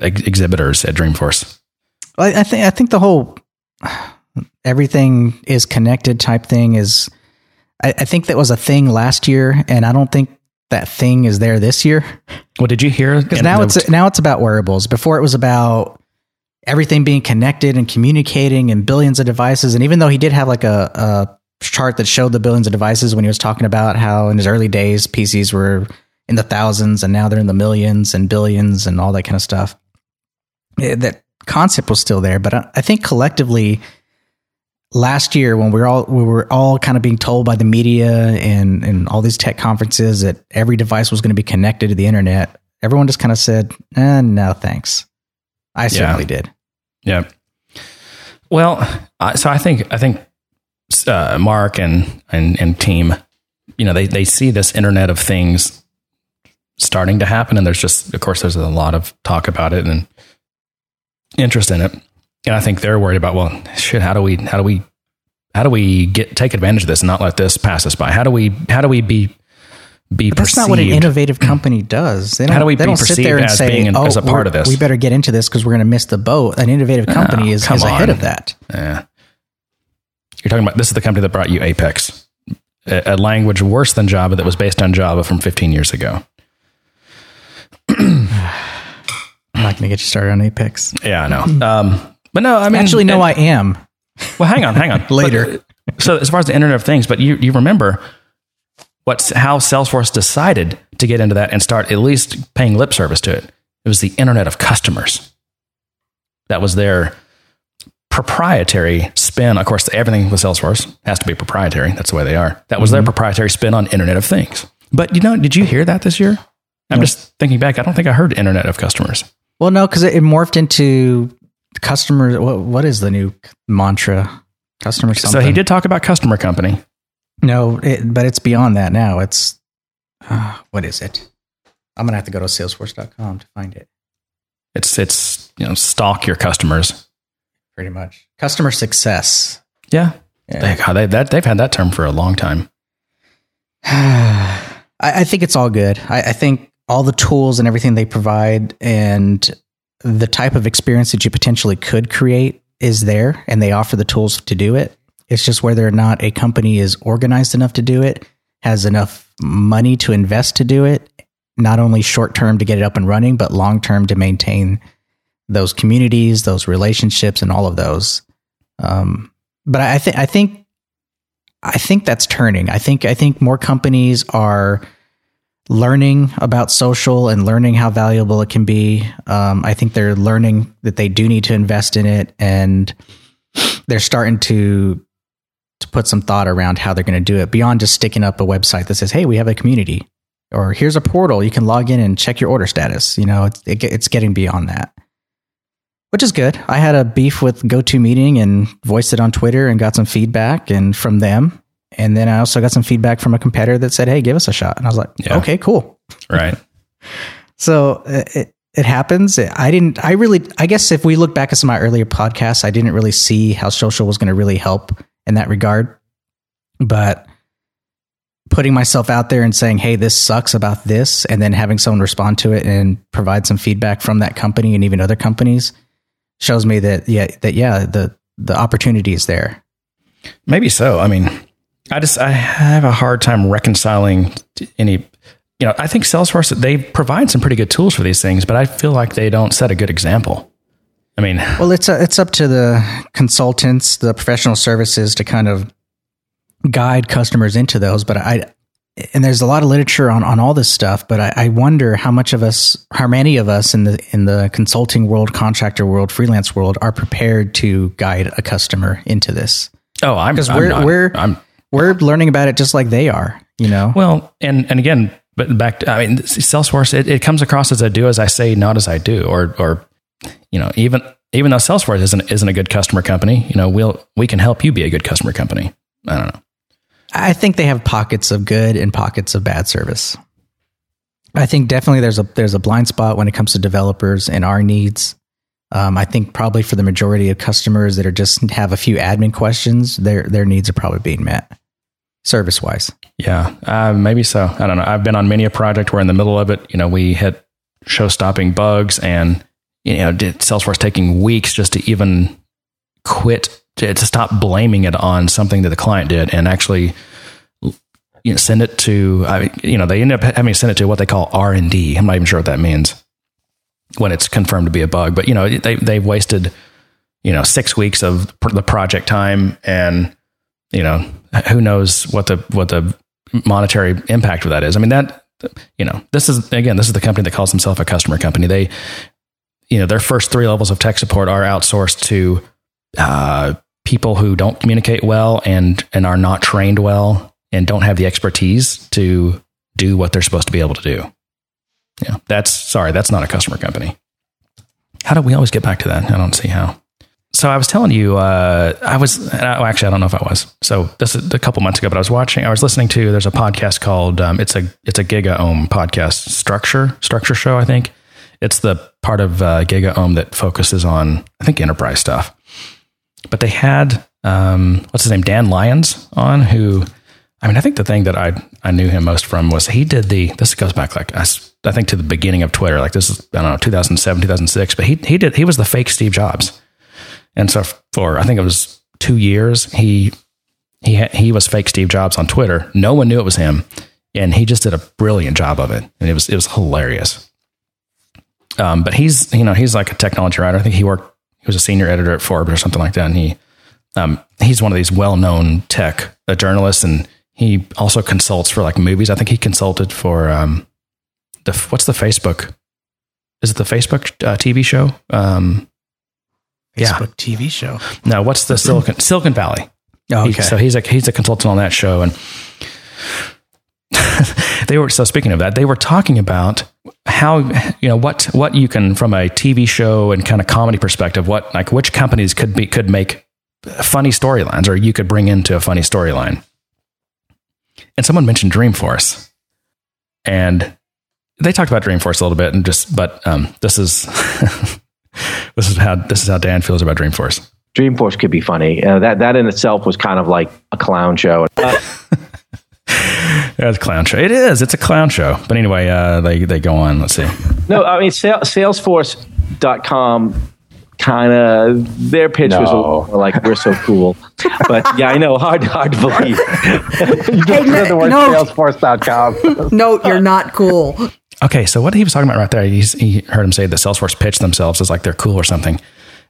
ex- exhibitors at Dreamforce. I, I think I think the whole everything is connected type thing is. I, I think that was a thing last year, and I don't think that thing is there this year. Well, did you hear? Because now it's now it's about wearables. Before it was about everything being connected and communicating and billions of devices. And even though he did have like a, a chart that showed the billions of devices when he was talking about how in his early days PCs were in the thousands and now they're in the millions and billions and all that kind of stuff. eh, that concept was still there, but I, I think collectively last year when we were all we were all kind of being told by the media and and all these tech conferences that every device was going to be connected to the internet, everyone just kind of said, eh, "No, thanks." I certainly did. Yeah. Well, so I think I think uh, Mark and, and and team, you know, they they see this Internet of Things starting to happen, and there's just, of course, there's a lot of talk about it and interest in it, and I think they're worried about, well, shit, how do we how do we how do we get take advantage of this and not let this pass us by? How do we how do we be be But that's not what an innovative company does. They don't, How do we they be don't sit there and as say, an- "Oh, as a part of this?" We better get into this because we're going to miss the boat." An innovative company Oh, is, is ahead of that. Yeah. You're talking about this is the company that brought you Apex, a, a language worse than Java that was based on Java from 15 years ago. I'm not going to get you started on Apex. Yeah, I know. Um, but no, I mean, Actually, no, and- I am. Well, hang on, hang on. Later. But, so as far as the Internet of Things, but you you remember what's how Salesforce decided to get into that and start at least paying lip service to it. It was the Internet of Customers. That was their proprietary spin. Of course, everything with Salesforce has to be proprietary. That's the way they are. That was their mm-hmm. proprietary spin on Internet of Things. But you know, did you hear that this year? I'm just thinking back. I don't think I heard Internet of Customers. Well, no, because it, it morphed into customers. What, what is the new mantra? Customer something. So he did talk about customer company. No, it, but it's beyond that now. It's uh, what is it? I'm gonna have to go to Salesforce.com to find it. It's it's you know stalk your customers. Pretty much customer success. Yeah, Yeah. They, God, they, that, they've had that term for a long time. I, I think it's all good. I, I think all the tools and everything they provide and the type of experience that you potentially could create is there, and they offer the tools to do it. It's just whether or not a company is organized enough to do it, has enough money to invest to do it, not only short term to get it up and running, but long term to maintain those communities, those relationships, and all of those. Um, but I think I think I think that's turning. I think I think more companies are learning about social and learning how valuable it can be. Um, I think they're learning that they do need to invest in it, and they're starting to to put some thought around how they're going to do it beyond just sticking up a website that says, "Hey, we have a community," or "Here's a portal you can log in and check your order status." You know, it's it, it's getting beyond that which is good. I had a beef with GoToMeeting and voiced it on Twitter and got some feedback and from them. And then I also got some feedback from a competitor that said, "Hey, give us a shot." And I was like, Yeah. "Okay, cool." Right. So uh, it it happens. I didn't. I really. I guess if we look back at some of my earlier podcasts, I didn't really see how social was going to really help in that regard. But putting myself out there and saying, "Hey, this sucks about this," and then having someone respond to it and provide some feedback from that company and even other companies shows me that yeah, that yeah, the the opportunity is there. Maybe so. I mean, I just I have a hard time reconciling any. You know, I think Salesforce they provide some pretty good tools for these things, but I feel like they don't set a good example. I mean, Well, it's uh it's up to the consultants, the professional services to kind of guide customers into those. But I and there's a lot of literature on, on all this stuff, but I, I wonder how much of us, how many of us in the in the consulting world, contractor world, freelance world are prepared to guide a customer into this. oh, I'm Because we're not. we're I'm we're learning about it just like they are. You know, Well, and and again, but back to I mean, Salesforce it, it comes across as I do as I say, not as I do, or or you know, even even though Salesforce isn't isn't a good customer company, you know, we'll we can help you be a good customer company. I don't know. I think they have pockets of good and pockets of bad service. I think definitely there's a there's a blind spot when it comes to developers and our needs. Um, I think probably for the majority of customers that are just have a few admin questions, their their needs are probably being met service wise. Yeah, uh, maybe so. I don't know. I've been on many a project where in the middle of it, you know, we hit show stopping bugs and, you know, did Salesforce taking weeks just to even quit, to, to stop blaming it on something that the client did and actually, you know, send it to, I, you know, they end up having to send it to what they call R&D. I'm not even sure what that means when it's confirmed to be a bug, but, you know, they, they've wasted, you know, six weeks of the project time and, you know, who knows what the what the monetary impact of that is. I mean that you know, this is again, this is the company that calls themselves a customer company. They you know, their first three levels of tech support are outsourced to uh, people who don't communicate well and and are not trained well and don't have the expertise to do what they're supposed to be able to do. Yeah, that's sorry, that's not a customer company. How do we always get back to that? I don't see how. So I was telling you, uh, I was actually I don't know if I was. So this is a couple months ago, but I was watching. I was listening to. There's a podcast called um, it's a it's a GigaOM podcast structure structure show. I think it's the part of uh, GigaOM that focuses on I think enterprise stuff. But they had um, what's his name Dan Lyons on who. I mean, I think the thing that I I knew him most from was he did the. This goes back like I, I think to the beginning of Twitter. Like this is I don't know 2007 2006. But he he did he was the fake Steve Jobs. And so for I think it was two years, he he he was fake Steve Jobs on Twitter. No one knew it was him, and he just did a brilliant job of it, and it was it was hilarious. Um, but he's you know he's like a technology writer. I think he worked he was a senior editor at Forbes or something like that, and he um, he's one of these well known tech uh, journalists, and he also consults for like movies. I think he consulted for um, the what's the Facebook? Is it the Facebook uh, TV show? Um, Yeah. Facebook TV show. no, what's the Silicon Silicon Valley? Oh, He- okay. so he's a he's a consultant on that show, and they were so speaking of that, they were talking about how you know what what you can from a TV show and kind of comedy perspective, what like which companies could be could make funny storylines, or you could bring into a funny storyline. And someone mentioned Dreamforce, and they talked about Dreamforce a little bit, and just but um, this is this is how this is how Dan feels about Dreamforce. Dreamforce could be funny. Uh, that that in itself was kind of like a clown show. Uh, Yeah, it's a clown show. It is. It's a clown show. But anyway, uh, they they go on. Let's see. no, I mean Sal- Salesforce.com kind of their pitch was No. little more like we're so cool. But yeah, I know hard hard to believe. Hey, no- the word no. Salesforce.com. No, you're not cool. Okay, so what he was talking about right there, he's, he heard him say that Salesforce pitched themselves as like they're cool or something.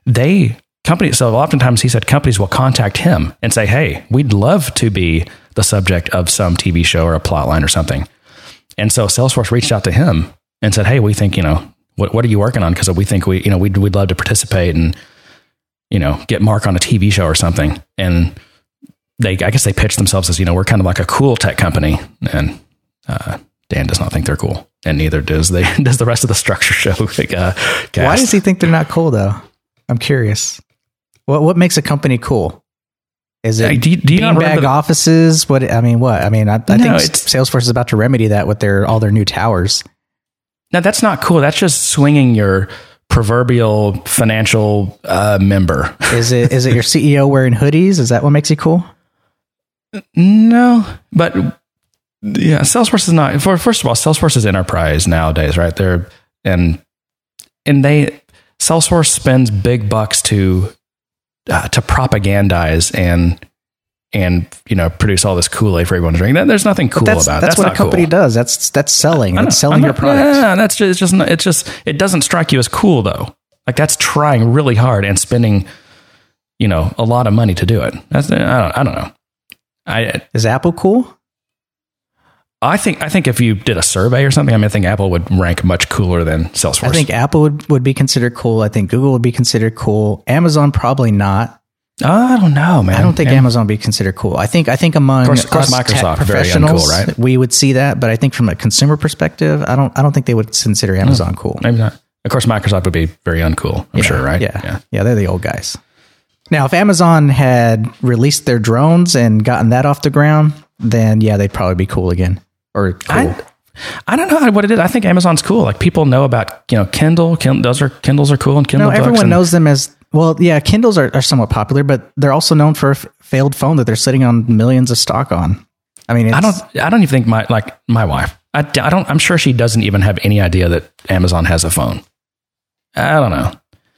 They companies. So oftentimes he said companies will contact him and say, "Hey, we'd love to be the subject of some TV show or a plot line or something." And so Salesforce reached out to him and said, "Hey, we think you know what what are you working on? Because we think we you know we'd we'd love to participate and you know get Mark on a TV show or something." And they, I guess they pitched themselves as you know we're kind of like a cool tech company, and uh, Dan does not think they're cool, and neither does they does the rest of the structure show. Like, uh, Why does he think they're not cool though? I'm curious. What what makes a company cool? Is it do you- do you beanbag offices? What I mean, what I mean, I, I No, think Salesforce is about to remedy that with their all their new towers. Now that's not cool. That's just swinging your proverbial financial uh, member. Is it is it your CEO wearing hoodies? Is that what makes you cool? No, but yeah, Salesforce is not. For first of all, Salesforce is enterprise nowadays, right? They're and and they Salesforce spends big bucks to uh, to propagandize and and you know produce all this Kool Aid for everyone to drink. That, there's nothing cool that's about. it. that's, what not a company cool. does. That's that's selling. That's selling I'm your not- product. Yeah, that's just it's just not- it's just it doesn't strike you as cool though. Like that's trying really hard and spending, you know, a lot of money to do it. That's I don't I don't know. I Is Apple cool? I think I think if you did a survey or something, I mean, I think Apple would rank much cooler than Salesforce. I think Apple would, would be considered cool. I think Google would be considered cool. Amazon probably not. I don't know, man. I don't think And- Amazon would be considered cool. I think I think among Of course- of course us Microsoft, tech very uncool, professionals, right? we would see that. But I think from a consumer perspective, I don't I don't think they would consider hmm. Amazon cool. Maybe not. Of course, Microsoft would be very uncool. I'm Yeah, sure, right? Yeah, Yeah. yeah. they're the old guys. Now, if Amazon had released their drones and gotten that off the ground, then yeah, they'd probably be cool again. Or cool. I, I don't know what it is. I think Amazon's cool. Like people know about you know Kindle. Kin- those are Kindles are cool and Kindle. no, everyone and- knows them as well. Yeah, Kindles are, are somewhat popular, but they're also known for a f- failed phone that they're sitting on millions of stock on. I mean, it's, I don't. I don't even think my like my wife. I, I don't. I'm sure she doesn't even have any idea that Amazon has a phone. I don't know.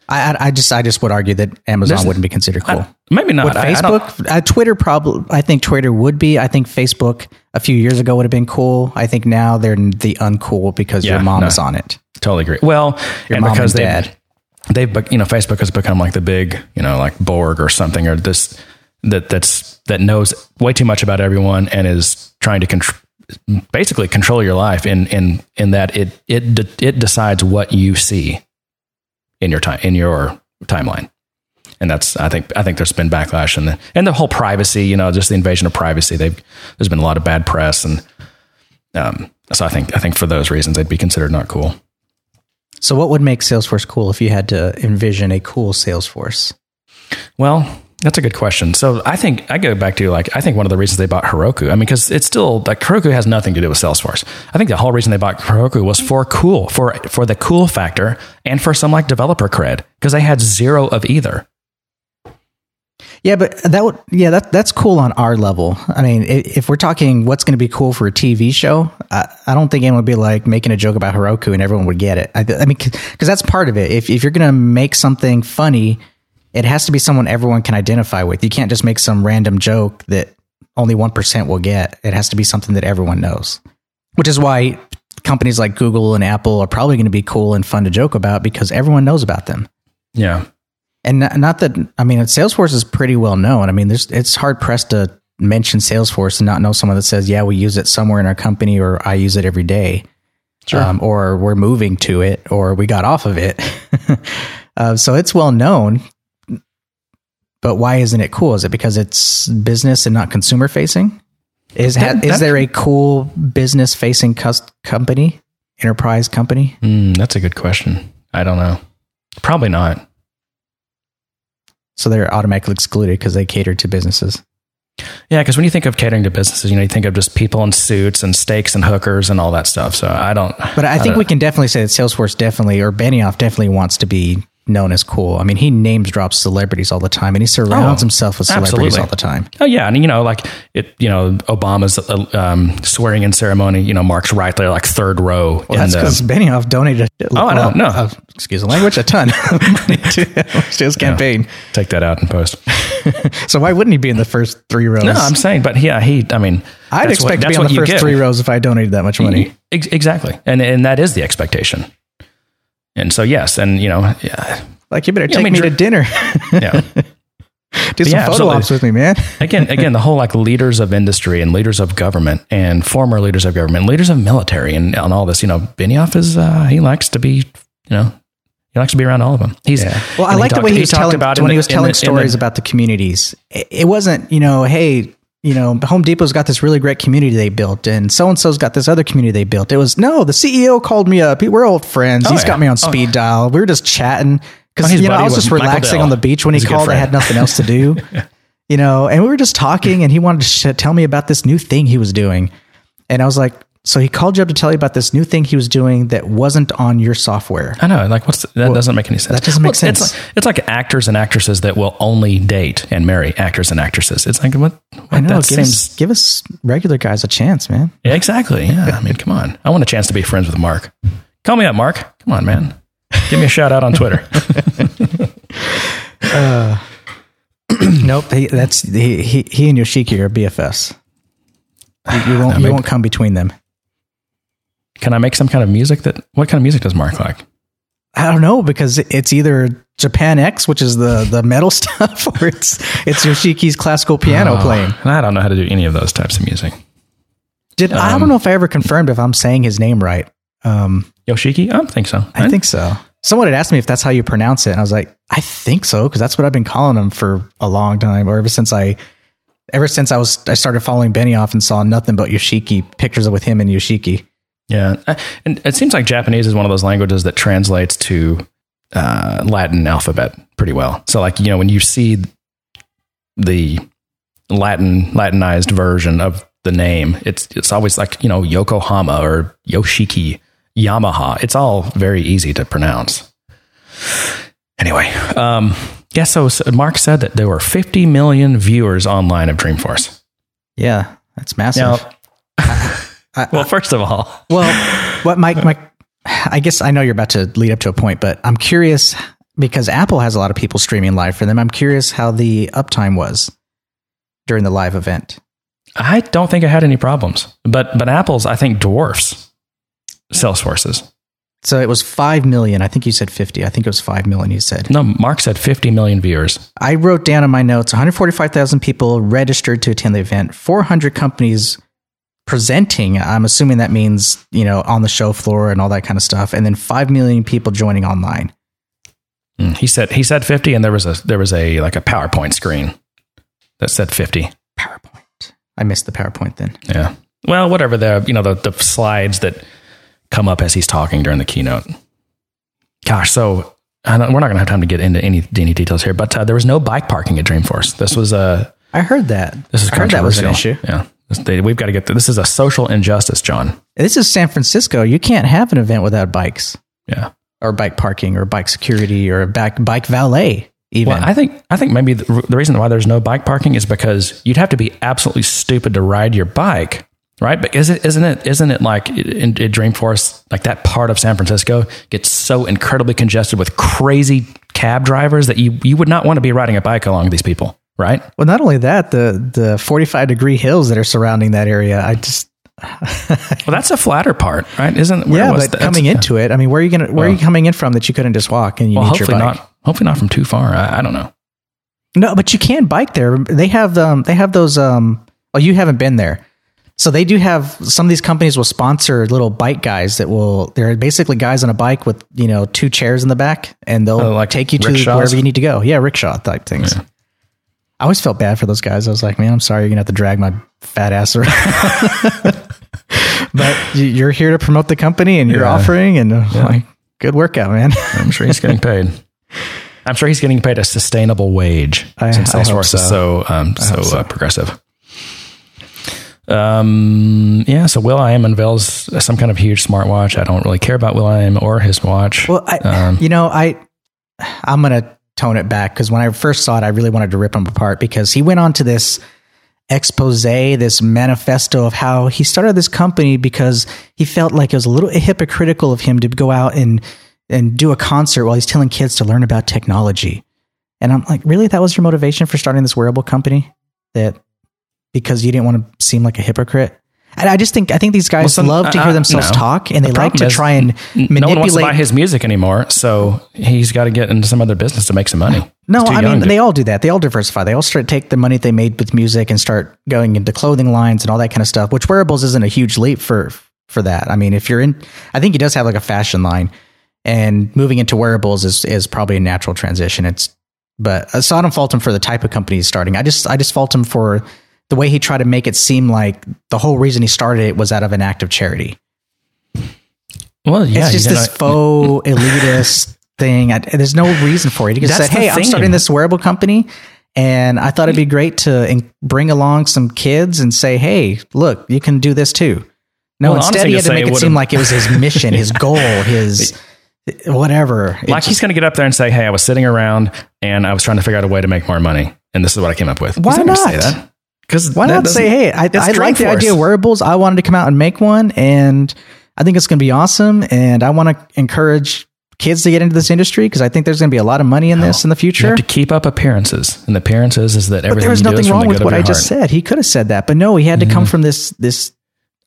I, I- I just, I just would argue that Amazon There's- wouldn't be considered cool. I- maybe not. Would I- I Facebook, uh, Twitter, probably. I think Twitter would be. I think Facebook a few years ago would have been cool. I think now they're the uncool because Yeah, your mom no. is on it. Totally agree. Well, Your and mom because and they dad. they've you know Facebook has become like the big you know like Borg or something or this that that's that knows way too much about everyone and is trying to control basically control your life in in in that it it de- it decides what you see in your time in your timeline and that's I think I think there's been backlash and the and the whole privacy you know just the invasion of privacy they've there's been a lot of bad press and um so I think I think for those reasons they'd be considered not cool So, what would make Salesforce cool if you had to envision a cool Salesforce? Well, that's a good question. So I think I go back to like I think one of the reasons they bought Heroku. I mean, because it's still like Heroku has nothing to do with Salesforce. I think the whole reason they bought Heroku was for cool, for for the cool factor, and for some like developer cred because they had zero of either. Yeah, but that would yeah that that's cool on our level. I mean, if we're talking what's going to be cool for a TV show, I, I don't think anyone would be like making a joke about Heroku and everyone would get it. I, I mean, because that's part of it. If if you're going to make something funny, it has to be someone everyone can identify with. You can't just make some random joke that only one percent will get. It has to be something that everyone knows. Which is why companies like Google and Apple are probably going to be cool and fun to joke about because everyone knows about them. Yeah, And not, that I mean, Salesforce is pretty well known. I mean, there's it's hard pressed to mention Salesforce and not know someone that says, "Yeah, we use it somewhere in our company," or "I use it every day," um, or "We're moving to it," or "We got off of it." uh, so it's well known. But why isn't it cool? Is it because it's business and not consumer facing? Is ha- That- is there a cool business facing cus- company, enterprise company? Mm, that's a good question. I don't know. Probably not. So they're automatically excluded because they cater to businesses. Yeah, because when you think of catering to businesses, you know, you think of just people in suits and steaks and hookers and all that stuff. So I don't. But I think don't- we can definitely say that Salesforce definitely, or Benioff definitely wants to be known as cool. I mean, he names drops celebrities all the time, and he surrounds Oh, himself with celebrities absolutely. all the time. Oh yeah, and you know, like it, you know, Obama's uh, um, swearing in ceremony. You know, Mark's right there, like third row. Well, that's in because Benioff donated. Oh, I know, no. uh, excuse the language, a ton of money to, to his campaign. Take that out and post. So why wouldn't he be in the first three rows? No, I'm saying, but yeah, he. I mean, I'd that's what- expect to be on what the first get. three rows if I donated that much money. Ex- Exactly, and and that is the expectation. And so yes, and you know, yeah, Like, you better Yeah, I take mean, me to dinner. yeah. Do some Yeah, photo absolutely. ops with me, man. again, again, the whole like leaders of industry and leaders of government and former leaders of government, leaders of military, and on all this, you know, Benioff is uh, he likes to be, you know, he likes to be around all of them. He's yeah. Well, I like the way he was telling about when in he was telling the- in the- stories about the communities. It, it wasn't, you know, hey, you know, Home Depot's got this really great community they built, and so and so's got this other community they built. It was no, the CEO called me up. We're old friends. Oh, He's yeah. got me on Oh. speed dial. We were just chatting Oh, because he's you know I was just relaxing on the beach when he called. I had nothing else to do. You know, and we were just talking, and he wanted to tell me about this new thing he was doing, and I was like, "So he called you up to tell you about this new thing he was doing that wasn't on your software." I know, like, what's the, that doesn't make any sense. that doesn't make Well, It's sense. like, it's like actors and actresses that will only date and marry actors and actresses. It's like what? what I know. that Give seems us, give us regular guys a chance, man. Yeah, exactly. Yeah, I mean, come on. I want a chance to be friends with Mark. Call me up, Mark. Come on, man. Give me a shout out on Twitter. Uh, nope, he, that's he, he. He and Yoshiki are BFFs. You, you won't. You maybe- won't come between them. Can I make some kind of music that? What kind of music does Mark like? I don't know because it's either Japan X, which is the the metal stuff, or it's it's Yoshiki's classical piano Oh, playing. I don't know how to do any of those types of music. Did I um, don't know if I ever confirmed if I'm saying his name right. Um, Yoshiki? I don't think so. I think so. Someone had asked me if that's how you pronounce it, and I was like, I think so because that's what I've been calling him for a long time, or ever since I, ever since I was I started following Benioff and saw nothing but Yoshiki pictures with him and Yoshiki. Yeah, Uh, and it seems like Japanese is one of those languages that translates to uh, Latin alphabet pretty well. So, like you know, when you see the Latin Latinized version of the name, it's it's always like you know Yokohama or Yoshiki, Yamaha. It's all very easy to pronounce. Anyway, um, yeah. So, so Mark said that there were 50 million viewers online of Dreamforce. Yeah, that's massive. Now, well, first of all, Well, what Mike, Mike, I guess I know you're about to lead up to a point, but I'm curious because Apple has a lot of people streaming live for them. I'm curious how the uptime was during the live event. I don't think I had any problems, but but Apple's I think dwarfs Salesforce's. So it was 5 million. I think you said 50. I think it was 5 million you said. No, Mark said 50 million viewers. I wrote down in my notes 145,000 people registered to attend the event, 400 companies presenting. I'm assuming that means, you know, on the show floor and all that kind of stuff. And then 5 million people joining online. Mm, He said he said 50, and there was a there was a like a PowerPoint screen that said 50. PowerPoint. I missed the PowerPoint then. Yeah. Well, whatever the you know the the slides that come up as he's talking during the keynote. Gosh, so I don't, we're not going to have time to get into any any details here, but uh, there was no bike parking at Dreamforce. This was a I heard that. this is I heard that was an issue. Yeah, we've got to get. This is a social injustice, John. This is San Francisco. You can't have an event without bikes Yeah. or bike parking or bike security or back bike valet. Even Well, I think I think maybe the, the reason why there's no bike parking is because you'd have to be absolutely stupid to ride your bike, right? But is it isn't it isn't it like in, in Dreamforce like that part of San Francisco gets so incredibly congested with crazy cab drivers that you you would not want to be riding a bike along these people, right? well, not only that, the the forty five degree hills that are surrounding that area. I just Well, that's a flatter part, right? Isn't where yeah, was but coming That's- into it, I mean, where are you gonna where are you coming in from that you couldn't just walk and you well, need your hopefully bike? not. Hopefully not from too far. I, I don't know. No, but you can bike there. They have um they have those um Oh, you haven't been there. So they do have some of these companies will sponsor little bike guys that will. They're basically guys on a bike with you know two chairs in the back, and they'll Oh, like take you to rickshaws? wherever you need to go. Yeah, rickshaw type things. I always felt bad for those guys. I was like, man, I'm sorry, you're gonna have to drag my fat ass around. but you- you're here to promote the company, and you're Yeah. offering, and uh, like, good workout, man. I'm sure he's getting paid. I'm sure he's getting paid a sustainable wage I- since Salesforce is so. so um, so, so. Uh, progressive. Um. Yeah. So will.i.am unveils some kind of huge smartwatch. I don't really care about will.i.am or his watch. Well, I, Um, you know, I I'm gonna tone it back because when I first saw it, I really wanted to rip him apart because he went on to this expose, this manifesto of how he started this company because he felt like it was a little hypocritical of him to go out and and do a concert while he's telling kids to learn about technology. And I'm like, really, that was your motivation for starting this wearable company? That because you didn't want to seem like a hypocrite? And I just think I think these guys some- love to uh, hear uh, themselves no. talk, and they The like to try and manipulate. no one wants to buy his music anymore, so he's got to get into some other business to make some money. No, I mean to- they all do that. They all diversify. They all start take the money they made with music and start going into clothing lines and all that kind of stuff. Which wearables isn't a huge leap for for that. I mean, if you're in, I think he does have like a fashion line, and moving into wearables is is probably a natural transition. It's but uh, so I don't fault him for the type of company he's starting. I just I just fault him for the way he tried to make it seem like the whole reason he started it was out of an act of charity. well, yeah, it's just this know, faux elitist thing. I, there's no reason for it. He just said, "Hey, I'm starting this wearable company, and I thought it'd be great to in- bring along some kids and say, hey, look, you can do this too." No, Well, instead he had to make it it seem like it was his mission, his goal, his whatever. Like he's going to get up there and say, "Hey, I was sitting around and I was trying to figure out a way to make more money, and this is what I came up with." Why He's gonna say not? Because Why not say, hey, I, I like the idea of wearables. I wanted to come out and make one, and I think it's going to be awesome. And I want to encourage kids to get into this industry because I think there's going to be a lot of money in this in the You future. have to keep up appearances, and the appearances is that But everything there was you do nothing wrong with what I your just. Mm-hmm. said. He could have said that, but no, he had to come from this this.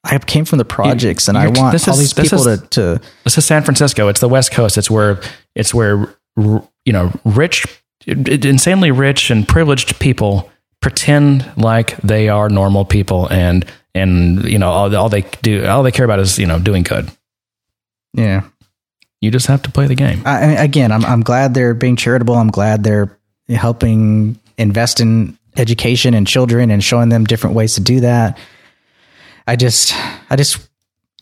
I came from the projects, and I want this all is- these people is- to, to. This is San Francisco. It's the West Coast. It's where it's where you know rich, insanely rich and privileged people pretend like they are normal people, and and you know all, all they do, all they care about is you know doing good. Yeah. You just have to play the game. I, again, I'm I'm glad they're being charitable. I'm glad they're helping invest in education and children and showing them different ways to do that. I just, I just,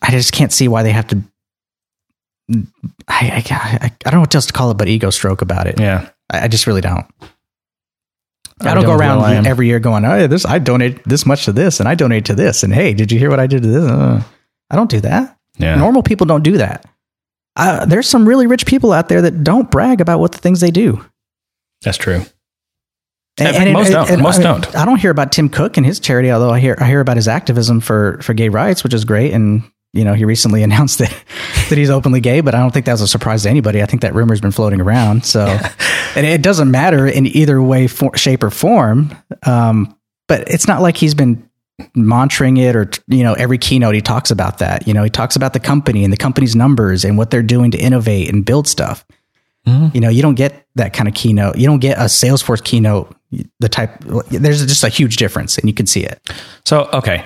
I just can't see why they have to. I, I, I, I don't know what else to call it, but ego stroke about it. Yeah. I, I just really don't. I don't go around every year going, "Oh, this I donate this much to this, and I donate to this, and hey, did you hear what I did to this?" Uh, I don't do that. Yeah. Normal people don't do that. Uh, there's some really rich people out there that don't brag about what the things they do. That's true. And, And most don't. Most I, don't. I don't hear about Tim Cook and his charity, although I hear I hear about his activism for for gay rights, which is great. And you know, he recently announced that that he's openly gay, but I don't think that was a surprise to anybody. I think that rumor's been floating around. So, and it doesn't matter in either way, for, shape, or form. Um, but it's not like he's been monitoring it or you know every keynote he talks about that. You know he talks about the company and the company's numbers and what they're doing to innovate and build stuff. You know you don't get that kind of keynote. You don't get a salesforce keynote the type there's just a huge difference and you can see it. So okay,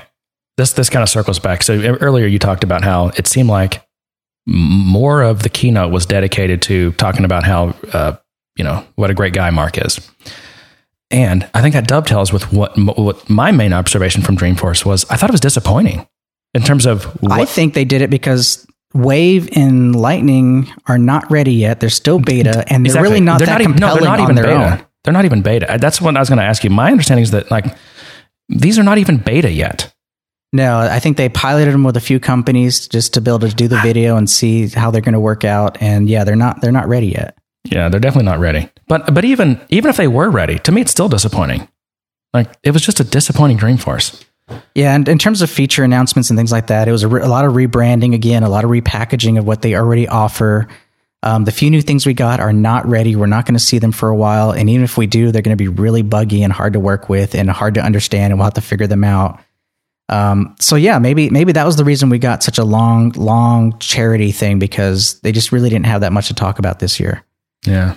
this this kind of circles back. So earlier you talked about how it seemed like more of the keynote was dedicated to talking about how uh, you know what a great guy Mark is, and I think that dovetails with what what my main observation from Dreamforce was. I thought it was disappointing in terms of i think they did it because wave and lightning are not ready yet they're still beta and they're Exactly. really not They're that even, compelling no, they're not even their beta. own They're not even beta. That's what I was going to ask you. My understanding is that like these are not even beta yet. No, I think they piloted them with a few companies just to be able to do the video and see how they're going to work out. And yeah, they're not they're not ready yet. Yeah, they're definitely not ready. But but even even if they were ready, to me it's still disappointing. Like it was just a disappointing Dreamforce. Yeah, and in terms of feature announcements and things like that, it was a, re- a lot of rebranding again, a lot of repackaging of what they already offer. Um, the few new things we got are not ready. We're not going to see them for a while, and even if we do, they're going to be really buggy and hard to work with and hard to understand, and we'll have to figure them out. Um, so yeah, maybe maybe that was the reason we got such a long, long charity thing because they just really didn't have that much to talk about this year. Yeah.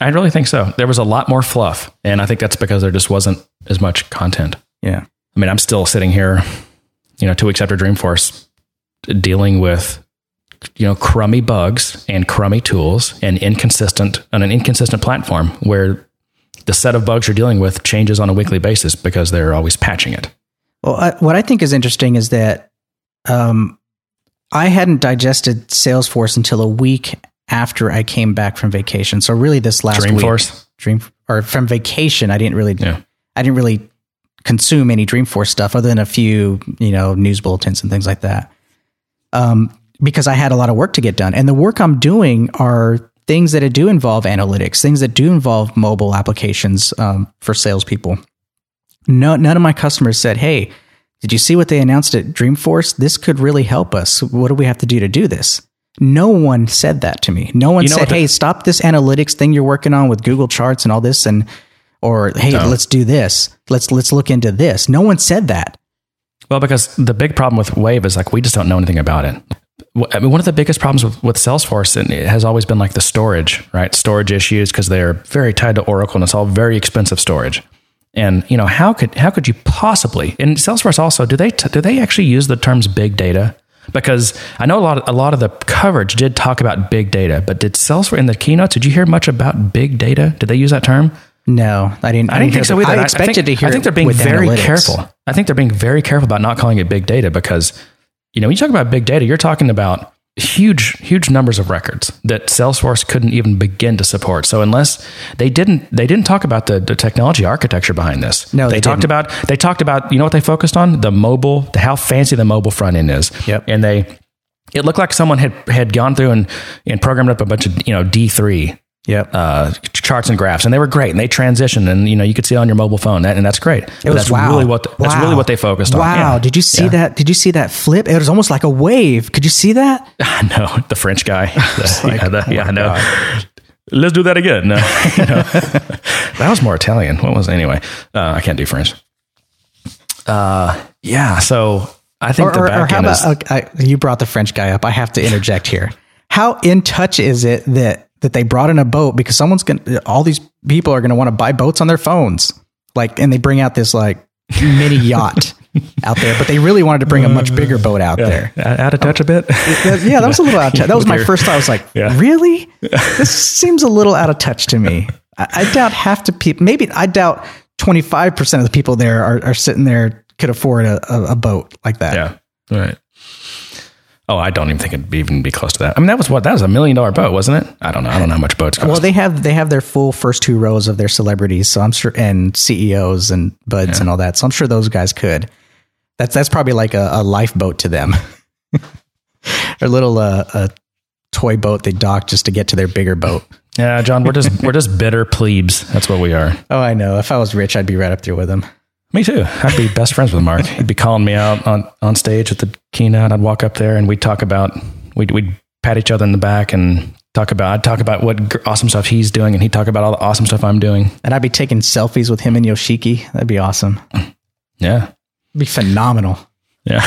I really think so. There was a lot more fluff, and I think that's because there just wasn't as much content. Yeah. I mean, I'm still sitting here, you know, two weeks after Dreamforce, dealing with, you know, crummy bugs and crummy tools and inconsistent on an inconsistent platform where the set of bugs you're dealing with changes on a weekly basis because they're always patching it. Well, I, what I think is interesting is that um, I hadn't digested Salesforce until a week after I came back from vacation. So really, this last Dreamforce? week, Dream or from vacation, I didn't really, Yeah. I didn't really consume any Dreamforce stuff other than a few, you know, news bulletins and things like that. Um, because I had a lot of work to get done, and the work I'm doing are things that do involve analytics, things that do involve mobile applications um, for salespeople no, none of my customers said, "Hey, did you see what they announced at Dreamforce? This could really help us. What do we have to do to do this?" No one said that to me. No one You know said, the- "Hey, stop this analytics thing you're working on with Google Charts and all this," and or "Hey, No. let's do this. Let's let's look into this." No one said that. Well, because the big problem with Wave is like we just don't know anything about it. I mean, one of the biggest problems with, with Salesforce and it has always been like the storage, right? Storage issues because they're very tied to Oracle and it's all very expensive storage. And you know how could how could you possibly? And Salesforce also do they t- do they actually use the terms big data? Because I know a lot of, a lot of the coverage did talk about big data, but did Salesforce in the keynotes? Did you hear much about big data? Did they use that term? No, I didn't. I didn't hear think so either. I expected think, to hear. I think they're being very analytics. careful. I think they're being very careful about not calling it big data because, you know, when you talk about big data, you're talking about huge, huge numbers of records that Salesforce couldn't even begin to support. So unless they didn't, they didn't talk about the, the technology architecture behind this. No, they, they talked about they talked about you know what they focused on the mobile, the, how fancy the mobile front end is. Yep. and they. It looked like someone had had gone through and, and programmed up a bunch of you know D three Yep. uh, charts and graphs, and they were great, and they transitioned, and you know you could see it on your mobile phone, that, and that's great. It But was that's wow. really what that's Wow. really what they focused on. Wow! Yeah. Did you see Yeah. that? Did you see that flip? It was almost like a wave. Could you see that? I know the French guy. The- like, yeah, the- oh yeah, I know. God. Let's do that again. No, you know. that was more Italian. What was it? anyway? Uh, I can't do French. Uh, yeah. So I think the back how end about is. okay, I, you brought the French guy up? I have to interject here. How in touch is it that that they brought in a boat because someone's gonna all these people are gonna want to buy boats on their phones, like, and they bring out this like mini yacht out there, but they really wanted to bring a much bigger boat out there. Out of touch a bit. Yeah, that was a little out of touch. That was my first thought. I was like, Yeah. really? This seems a little out of touch to me. I, I doubt half the people, maybe I doubt 25% of the people there are, are sitting there could afford a, a, a boat like that. Yeah. Right. Oh, I don't even think it'd even be close to that. I mean, that was what that was a million dollar boat, wasn't it? I don't know. I don't know how much boats cost. Well, they have they have their full first two rows of their celebrities, so I'm sure, and CEOs and buds and all that. So I'm sure those guys could. That's that's probably like a, a lifeboat to them, a little uh, a toy boat they dock just to get to their bigger boat. yeah, John, we're just we're just bitter plebes. That's what we are. Oh, I know. If I was rich, I'd be right up there with them. Me too. I'd be best friends with Mark. He'd be calling me out on, on stage at the keynote. I'd walk up there and we'd talk about, we'd, we'd pat each other in the back and talk about, I'd talk about what awesome stuff he's doing and he'd talk about all the awesome stuff I'm doing. And I'd be taking selfies with him and Yoshiki. That'd be awesome. Yeah. It'd be phenomenal. Yeah.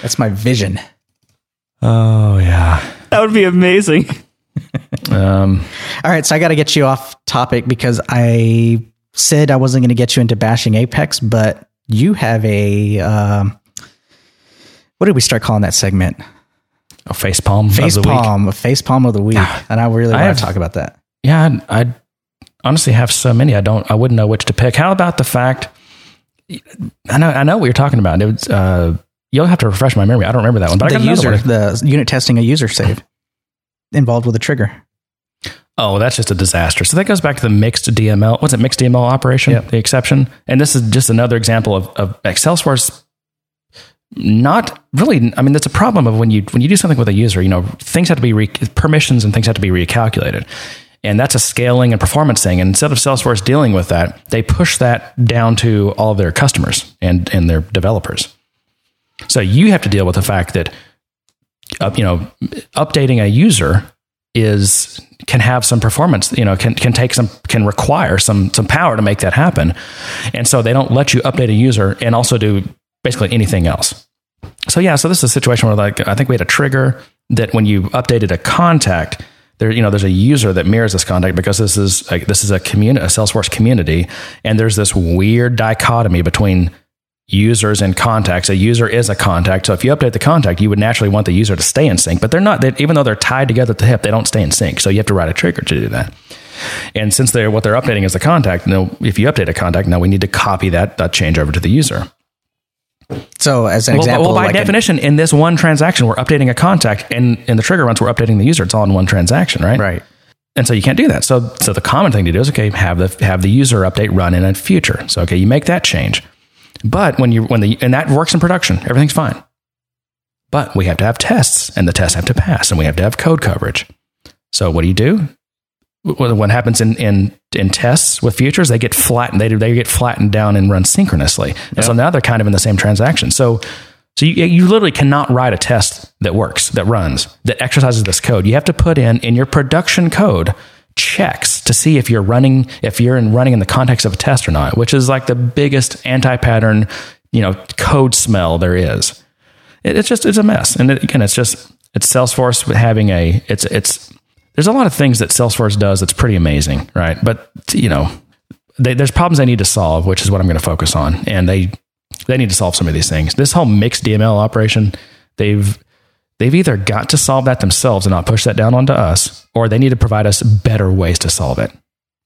That's my vision. Oh, yeah. That would be amazing. Um, All right, so I got to get you off topic because I said I wasn't going to get you into bashing Apex, but you have a um, what did we start calling that segment? a face palm. Face of the week. palm, a face palm of the week, and I really I want to talk about that. Yeah. I'd honestly have so many. I don't, I wouldn't know which to pick. How about the fact, I know, I know what you're talking about. It was, uh, you'll have to refresh my memory. I don't remember that one, but I the user, one. the unit testing a user save involved with a trigger. Oh, that's just a disaster. So that goes back to the mixed DML. What's it? Mixed DML operation, Yep. the exception. And this is just another example of, of Salesforce not really. I mean, that's a problem of when you when you do something with a user. You know, things have to be re, permissions and things have to be recalculated, and that's a scaling and performance thing. And instead of Salesforce dealing with that, they push that down to all of their customers and and their developers. So you have to deal with the fact that uh, you know updating a user is can have some performance you know can can take some can require some some power to make that happen. And so they don't let you update a user and also do basically anything else. So yeah so this is a situation where like i think we had a trigger that when you updated a contact there, you know, there's a user that mirrors this contact because this is like this is a community, a Salesforce community, and there's this weird dichotomy between users and contacts. A user is a contact, so if you update the contact, you would naturally want the user to stay in sync, but they're not. They, even though they're tied together at the hip, they don't stay in sync. So you have to write a trigger to do that. And since they're what they're updating is the contact, now if you update a contact, now we need to copy that that change over to the user. So, as an Well, example, well, by like an- definition, in this one transaction, we're updating a contact, and in the trigger runs, we're updating the user. It's all in one transaction, right? right? And so you can't do that. So, so the common thing to do is okay, have the have the user update run in a future. So okay, you make that change, but when you when the and that works in production, everything's fine. But we have to have tests, and the tests have to pass, and we have to have code coverage. So what do you do? What happens in in in tests with futures? They get flattened. They they get flattened down and run synchronously. And so now they're kind of in the same transaction. So so you, you literally cannot write a test that works, that runs, that exercises this code. You have to put in in your production code checks to see if you're running, if you're in running in the context of a test or not, which is like the biggest anti-pattern, you know, code smell there is. It, it's just it's a mess, and it, again, it's just it's Salesforce having a it's it's there's a lot of things that Salesforce does that's pretty amazing, right? But you know, they, there's problems they need to solve, which is what I'm going to focus on, and they they need to solve some of these things. This whole mixed DML operation, they've they've either got to solve that themselves and not push that down onto us, or they need to provide us better ways to solve it.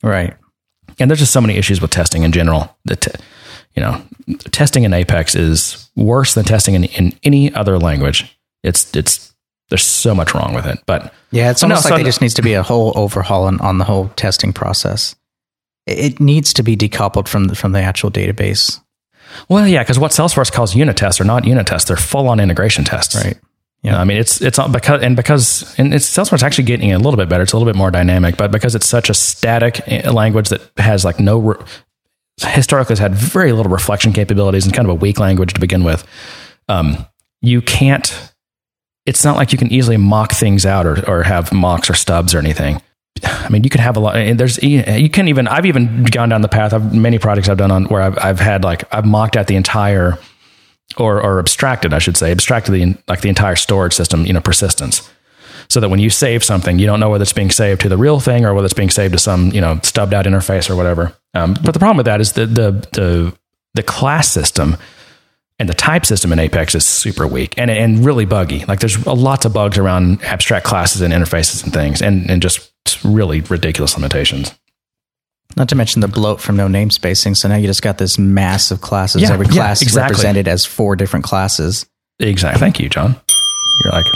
Right. And there's just so many issues with testing in general. That you know, testing in Apex is worse than testing in, in any other language. It's it's there's so much wrong with it. But Yeah, it's No, almost so like there just needs to be a whole overhaul on, on the whole testing process. It it needs to be decoupled from the, from the actual database. well, yeah, because what Salesforce calls unit tests are not unit tests; they're full on integration tests. Right. Yeah, I mean it's it's because and because and it's Salesforce actually getting a little bit better. It's a little bit more dynamic, but because it's such a static eh, language that has like no re- historically has had very little reflection capabilities and kind of a weak language to begin with. Um, you can't. It's not like you can easily mock things out or or have mocks or stubs or anything. I mean, you can have a lot. And there's you can even. I've even gone down the path of many projects I've done on where I've I've had like I've mocked out the entire or or abstracted, I should say, abstracted the like the entire storage system, you know, persistence. So that when you save something, you don't know whether it's being saved to the real thing or whether it's being saved to some, you know, stubbed out interface or whatever. Um, but the problem with that is the the the the class system and the type system in Apex is super weak and and really buggy. Like there's lots of bugs around abstract classes and interfaces and things, and and just really ridiculous limitations. Not to mention the bloat from no namespacing. So now you just got this mass of classes. Yeah, Every yeah, class is exactly. represented as four different classes. Exactly. Thank you, John. You're like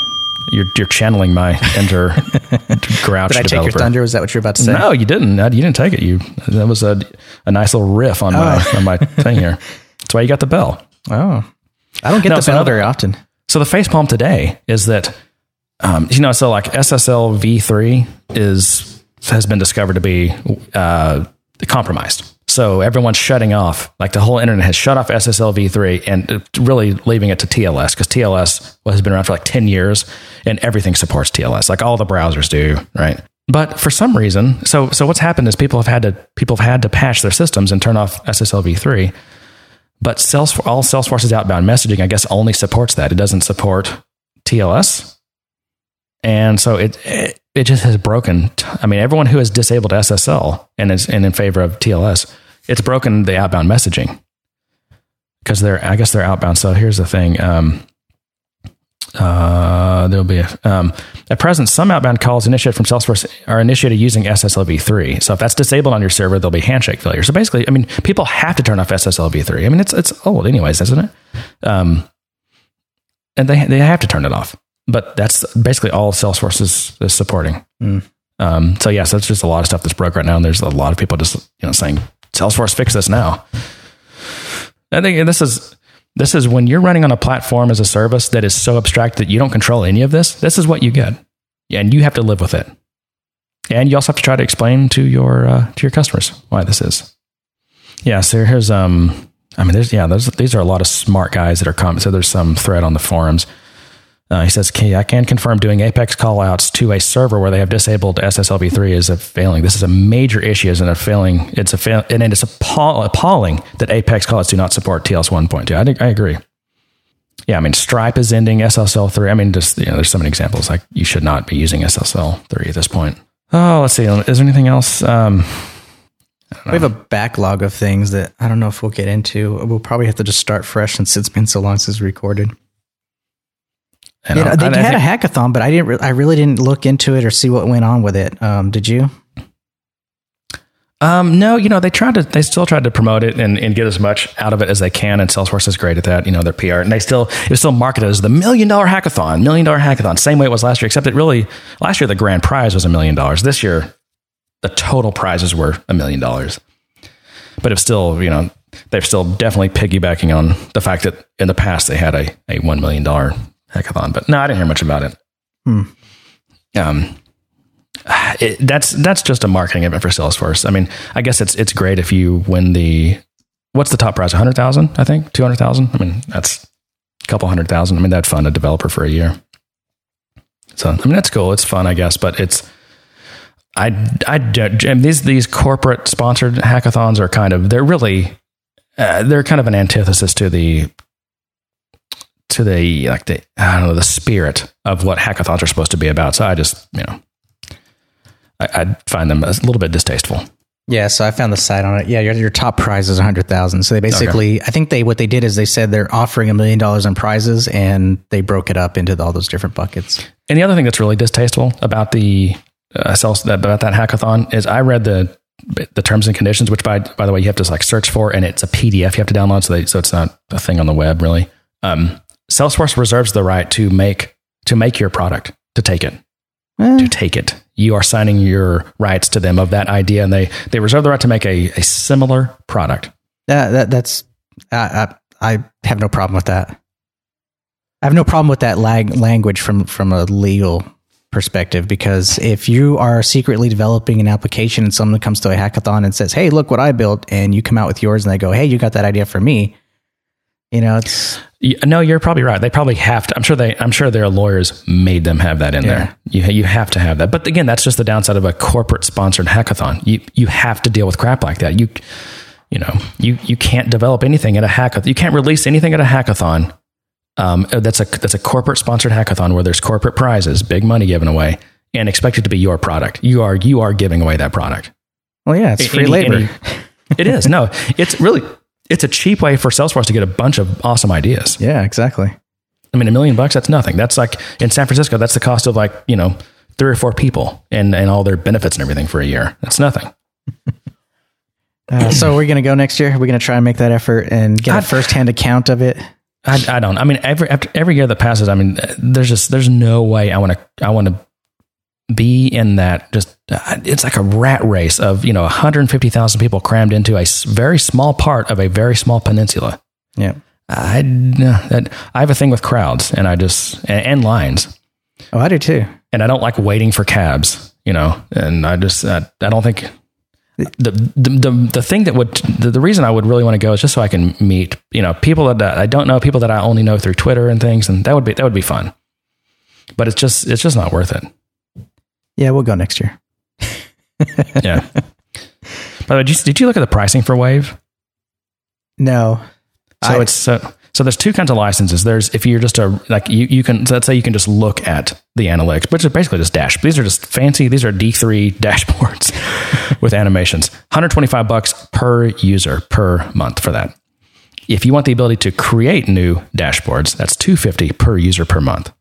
you're you're channeling my inner grouch Did I take your developer. thunder? Was that what you're about to say? No, you didn't. You didn't take it. You that was a a nice little riff on my Oh. on my thing here. That's why you got the bell. Oh, I don't get No, the so bell very often. So the facepalm today is that um, you know so like SSL v3 is has been discovered to be uh, compromised. So everyone's shutting off, like the whole internet has shut off SSL v3 and really leaving it to TLS because TLS has been around for like 10 years and everything supports TLS, like all the browsers do, right? But for some reason, so so what's happened is people have had to people have had to patch their systems and turn off SSL v3. But Salesforce, all Salesforce's outbound messaging, I guess, only supports that. It doesn't support TLS, and so it it, it just has broken. I mean, everyone who has disabled SSL and is and in favor of TLS, it's broken the outbound messaging because they're I guess they're outbound. So here's the thing. Um, uh, there'll be a, um, at present some outbound calls initiated from Salesforce are initiated using SSL v3. So if that's disabled on your server, there'll be handshake failure. So basically, I mean, people have to turn off SSL v3. I mean, it's it's old anyways, isn't it? Um, and they they have to turn it off. But that's basically all Salesforce is, is supporting. Um, so yes, that's just a lot of stuff that's broke right now, and there's a lot of people just you know saying Salesforce fix this now. I think this is this is when you're running on a platform as a service that is so abstract that you don't control any of this. This is what you get, and you have to live with it. And you also have to try to explain to your uh, to your customers why this is. Yeah, so here's um, I mean, there's yeah, there's these are a lot of smart guys that are commenting. So there's some thread on the forums. Uh, he says, "Okay, I can confirm doing Apex callouts to a server where they have disabled SSL v3 is a failing. This is a major issue, isn't a failing. It's a fail, and it's appall- appalling that Apex callouts do not support TLS 1.2. I, think- I agree. yeah, I mean, Stripe is ending SSL three. I mean, just you know, there's so many examples. Like you should not be using SSL three at this point. Oh, let's see. Is there anything else? Um, We have a backlog of things that I don't know if we'll get into. We'll probably have to just start fresh since it's been so long since we recorded. Know, know, they and I had a think- hackathon, but I didn't. Re- I really didn't look into it or see what went on with it. Um, did you? Um, no, you know, they tried to, they still tried to promote it and, and get as much out of it as they can. And Salesforce is great at that, you know, their PR. And they still, it was still marketed as the million dollar hackathon, million dollar hackathon, same way it was last year, except it really, last year the grand prize was a million dollars. This year, the total prizes were a million dollars. But it's still, you know, they're still definitely piggybacking on the fact that in the past they had a, a $1 million hackathon. But no, I didn't hear much about it. Um, it, that's that's just a marketing event for Salesforce. I mean, I guess it's it's great if you win the what's the top prize? hundred thousand, I think, two hundred thousand. I mean, that's a couple hundred thousand. I mean, that'd fund a developer for a year. So I mean, that's cool. It's fun, I guess, but it's I I and these these corporate sponsored hackathons are kind of they're really uh, they're kind of an antithesis to the to the like the I don't know the spirit of what hackathons are supposed to be about. So I just you know I, I find them a little bit distasteful. Yeah, so I found the site on it. Yeah, your, your top prize is a hundred thousand. So they basically, I think they what they did is they said they're offering a million dollars in prizes, and they broke it up into all those different buckets. And the other thing that's really distasteful about the uh, sales about that hackathon is I read the the terms and conditions, which by by the way you have to like search for, and it's a PDF you have to download, so they, so it's not a thing on the web really. Um, Salesforce reserves the right to make to make your product to take it eh. to take it. You are signing your rights to them of that idea, and they they reserve the right to make a, a similar product. That, that that's I, I I have no problem with that. I have no problem with that lag, language from from a legal perspective because if you are secretly developing an application and someone comes to a hackathon and says, "Hey, look what I built," and you come out with yours and they go, "Hey, you got that idea for me," you know, it's No, you're probably right. They probably have to. I'm sure they. I'm sure their lawyers made them have that in there. You you have to have that. But again, that's just the downside of a corporate sponsored hackathon. You you have to deal with crap like that. You you know you you can't develop anything at a hackathon. You can't release anything at a hackathon. Um, that's a that's a corporate sponsored hackathon where there's corporate prizes, big money given away, and expect it to be your product. You are you are giving away that product. well, yeah, it's free Any- labor. any- it is no. It's really it's a cheap way for Salesforce to get a bunch of awesome ideas. yeah, exactly. I mean, a million bucks, that's nothing. That's like in San Francisco, that's the cost of like, you know, three or four people and, and all their benefits and everything for a year. That's nothing. Uh, so we're gonna go next year. We're gonna try and make that effort and get a I'd- first-hand account of it. I, I don't, I mean, every, after every year that passes, I mean, there's just, there's no way I want to, I want to be in that just, uh, it's like a rat race of, you know, 150,000 people crammed into a very small part of a very small peninsula. Yeah. I that I have a thing with crowds and I just, and, and lines. Oh, I do too. and I don't like waiting for cabs, you know, and I just, I, I don't think the, the, the, the thing that would, the, the reason I would really want to go is just so I can meet, you know, people that I don't know, people that I only know through Twitter and things. And that would be, that would be fun, but it's just, it's just not worth it. Yeah, we'll go next year. Yeah. By the way, did you, did you look at the pricing for Wave? No. So I- it's so so there's two kinds of licenses. There's if you're just a like you you can so let's say you can just look at the analytics, which is basically just dash. These are just fancy. These are D3 dashboards with animations. 125 bucks per user per month for that. If you want the ability to create new dashboards, that's 250 per user per month.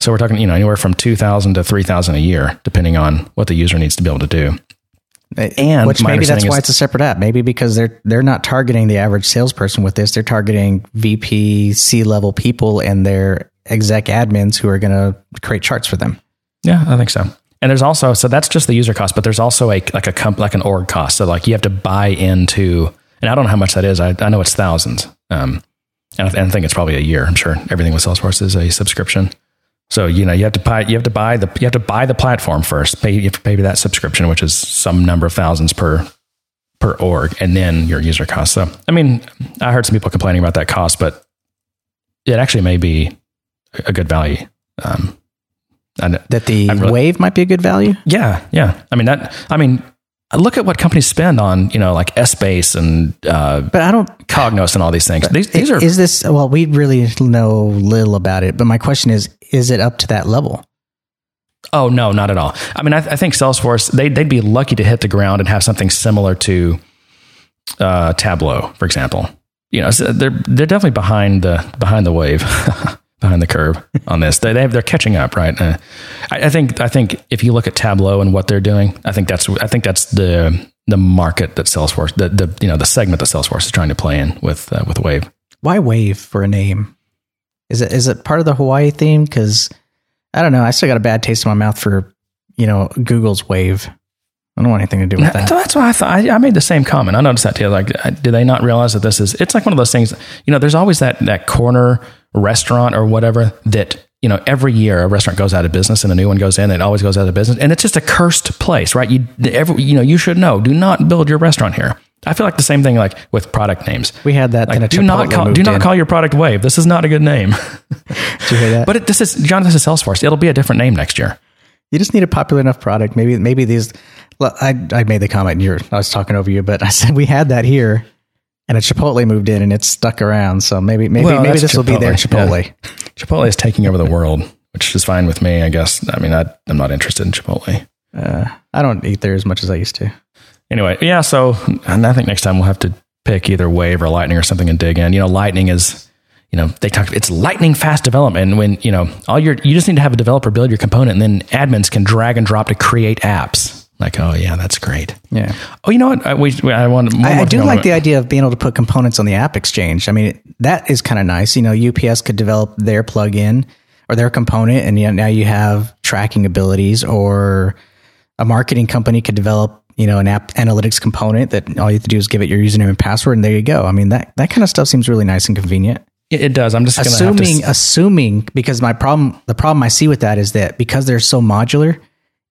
So we're talking, you know, anywhere from 2,000 to 3,000 a year, depending on what the user needs to be able to do. And which maybe that's why is- it's a separate app. Maybe because they're they're not targeting the average salesperson with this. They're targeting VP, C level people, and their exec admins who are going to create charts for them. Yeah, I think so. And there's also so that's just the user cost, but there's also a like a comp, like an org cost. So like you have to buy into, and I don't know how much that is. I, I know it's thousands. Um, and I, and I think it's probably a year. I'm sure everything with Salesforce is a subscription. So you know you have to buy you have to buy the you have to buy the platform first. Pay you have to pay that subscription, which is some number of thousands per per org, and then your user cost. So I mean, I heard some people complaining about that cost, but it actually may be a good value. Um, That the really- wave might be a good value. yeah, yeah. I mean that. I mean, look at what companies spend on, you know, like Essbase and uh, But I don't. Cognos and all these things. These, these are Is this well? We really know little about it, but my question is: Is it up to that level? Oh no, not at all. I mean, I, I think Salesforce they they'd be lucky to hit the ground and have something similar to uh, Tableau, for example. You know, so they're they're definitely behind the behind the wave, behind the curve on this. They, they have, they're catching up, right? Uh, I, I think I think if you look at Tableau and what they're doing, I think that's I think that's the the market that Salesforce the, the you know the segment that Salesforce is trying to play in with uh, with Wave. Why Wave for a name? Is it is it part of the Hawaii theme? Because I don't know. I still got a bad taste in my mouth for you know Google's Wave. I don't want anything to do with So that. that's why I thought I, I made the same comment. I noticed that too. Like, do they not realize that this is? It's like one of those things. You know, there's always that that corner restaurant or whatever that you know every year a restaurant goes out of business and a new one goes in. It always goes out of business, and it's just a cursed place, right? You every you know you should know. Do not build your restaurant here. I feel like the same thing like with product names. We had that. Like, do not call do not in. call your product Wave. This is not a good name. Did you hear that? but it, this is John. This is Salesforce. It'll be a different name next year. You just need a popular enough product. Maybe maybe these. Well, I I made the comment. You're I was talking over you, but I said we had that here, and a Chipotle moved in, and it's stuck around. So maybe maybe Well, maybe this will be their Chipotle, Chipotle. yeah. Chipotle is taking over the world, which is fine with me, I guess. I mean, I, I'm not interested in Chipotle. Uh, I don't eat there as much as I used to. Anyway, yeah. So, and I think next time we'll have to pick either Wave or Lightning or something and dig in. You know, Lightning is, you know, they talk. It's lightning fast development. When you know all your, you just need to have a developer build your component, and then admins can drag and drop to create apps. Like, oh yeah, that's great. Yeah. Oh, you know what? I, we, I want. I, I do like the idea of being able to put components on the AppExchange. I mean, that is kind of nice. You know, UPS could develop their plugin or their component, and yet now you have tracking abilities, or a marketing company could develop, you know, an app analytics component that all you have to do is give it your username and password, and there you go. I mean, that that kind of stuff seems really nice and convenient. It, does. I'm just gonna have to Assuming, assuming, because my problem, the problem I see with that is that because they're so modular,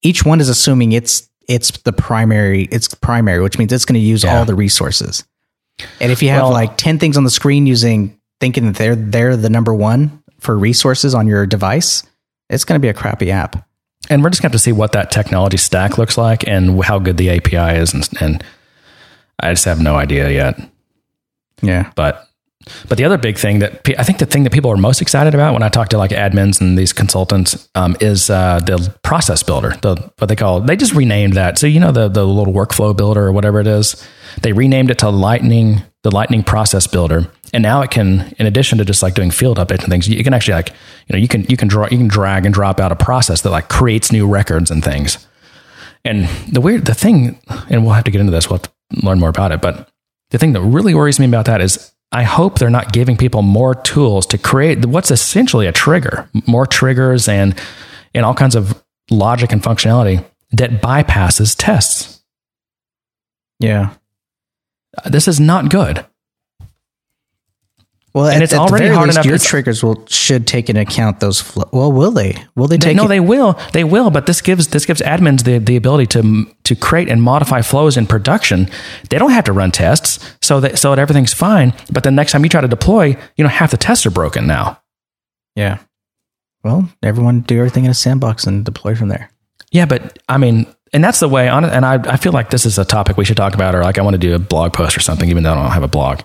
each one is assuming it's it's the primary, it's primary, which means it's going to use Yeah. all the resources. And if you have Well- like 10 things on the screen using thinking that they're they're the number one for resources on your device, it's going to be a crappy app. and we're just going to have to see what that technology stack looks like and how good the API is, and, and I just have no idea yet. Yeah. But but the other big thing that I think the thing that people are most excited about when I talk to like admins and these consultants um, is uh, the process builder, the what they call. They just renamed that. So you know the the little workflow builder or whatever it is. They renamed it to Lightning, the Lightning Process Builder, and now it can, in addition to just like doing field updates and things, you can actually like you know you can you can draw you can drag and drop out a process that like creates new records and things. And the weird, the thing, and we'll have to get into this, we'll learn more about it. But the thing that really worries me about that is I hope they're not giving people more tools to create what's essentially a trigger, more triggers and, and all kinds of logic and functionality that bypasses tests. Yeah. Uh, this is not good. Well, And at, it's at already hard least, enough- Your triggers will should take into account those. Flo- well, will they? Will they They, take? no, it- they will. They will. But this gives this gives admins the, the ability to to create and modify flows in production. They don't have to run tests, so that so that everything's fine. But the next time you try to deploy, you know half the tests are broken now. yeah. Well, everyone do everything in a sandbox and deploy from there. Yeah, but I mean, and that's the way. And I, I feel like this is a topic we should talk about, or like I want to do a blog post or something, even though I don't have a blog.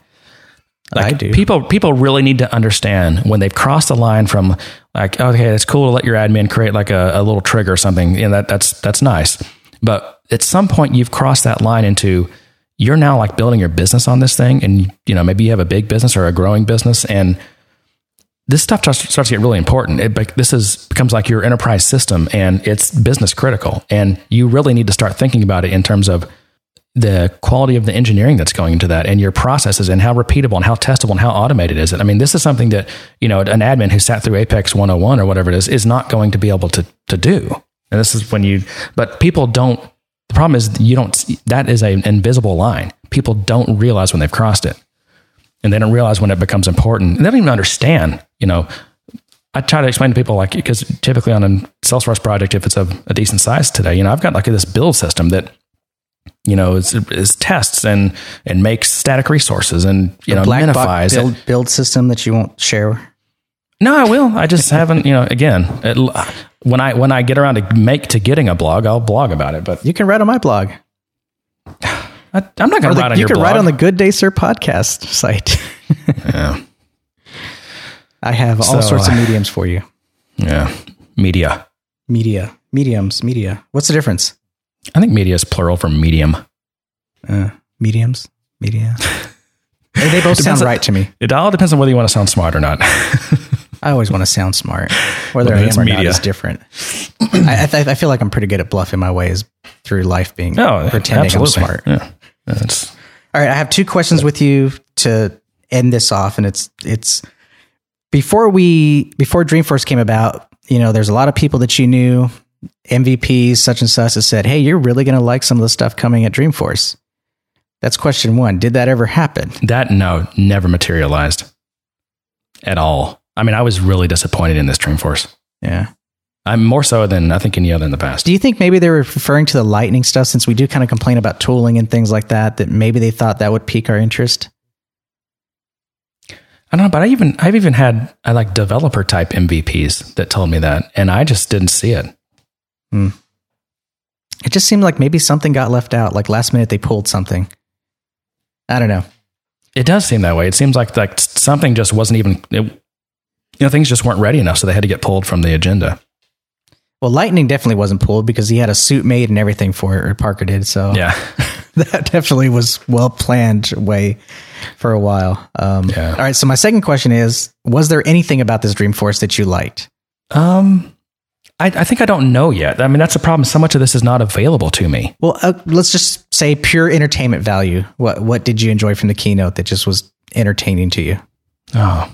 Like I do. People, people really need to understand when they've crossed the line from like, okay, it's cool to let your admin create like a, a little trigger or something. You know, that that's that's nice. But at some point, you've crossed that line into you're now like building your business on this thing, and you know maybe you have a big business or a growing business, and this stuff starts, starts to get really important. It, this is becomes like your enterprise system, and it's business critical. And you really need to start thinking about it in terms of the quality of the engineering that's going into that, and your processes, and how repeatable, and how testable, and how automated is it. I mean, this is something that you know an admin who sat through Apex 101 or whatever it is is not going to be able to to do. And this is when you, but people don't. The problem is you don't. That is an invisible line. People don't realize when they've crossed it and they don't realize when it becomes important. And they don't even understand, you know. I try to explain to people like because typically on a Salesforce project, if it's of a decent size today, you know, I've got like this build system that you know is, is tests and and makes static resources and you know Black box minifies it. build, build system that you won't share. No, I will. I just haven't. You know, again, it, when I when I get around to make to getting a blog, I'll blog about it. But You can write on my blog. I, I'm not going to the- write on you your could blog. write on the Good Day Sir podcast site. yeah. I have all So, sorts of mediums for you. yeah. Media. Media, mediums, media. What's the difference? I think media is plural for medium. Uh, mediums, media. They, they both sound on- right to me. It all depends on whether you want to sound smart or not. I always want to sound smart. Whether Well, I am or not media. is different. I, I, I feel like I'm pretty good at bluffing my ways through life, being no, pretending absolutely. I'm smart. Yeah. That's, All right, I have two questions with you to end this off, and it's it's before we before Dreamforce came about. You know, there's a lot of people that you knew, MVPs, such and such, that said, "Hey, you're really going to like some of the stuff coming at Dreamforce." That's question one. Did that ever happen? that, no, never materialized at all. I mean, I was really disappointed in this Dreamforce. Yeah. I'm more so than I think any other in the past. Do you think maybe they were referring to the lightning stuff since we do kind of complain about tooling and things like that? That maybe they thought that would pique our interest. I don't know, but I even I've even had I like developer type MVPs that told me that, and I just didn't see it. It just seemed like maybe something got left out. Like last minute they pulled something. I don't know. It does seem that way. It seems like like something just wasn't even. It, you know, things just weren't ready enough, so they had to get pulled from the agenda. Well, Lightning definitely wasn't pulled because he had a suit made and everything for it, or Parker did. So Yeah, that definitely was well planned way for a while. Um, Yeah. All right. So my second question is: Was there anything about this Dreamforce that you liked? um, I, I think I don't know yet. I mean, that's the problem. So much of this is not available to me. Well, uh, let's just say pure entertainment value. What What did you enjoy from the keynote that just was entertaining to you? Oh,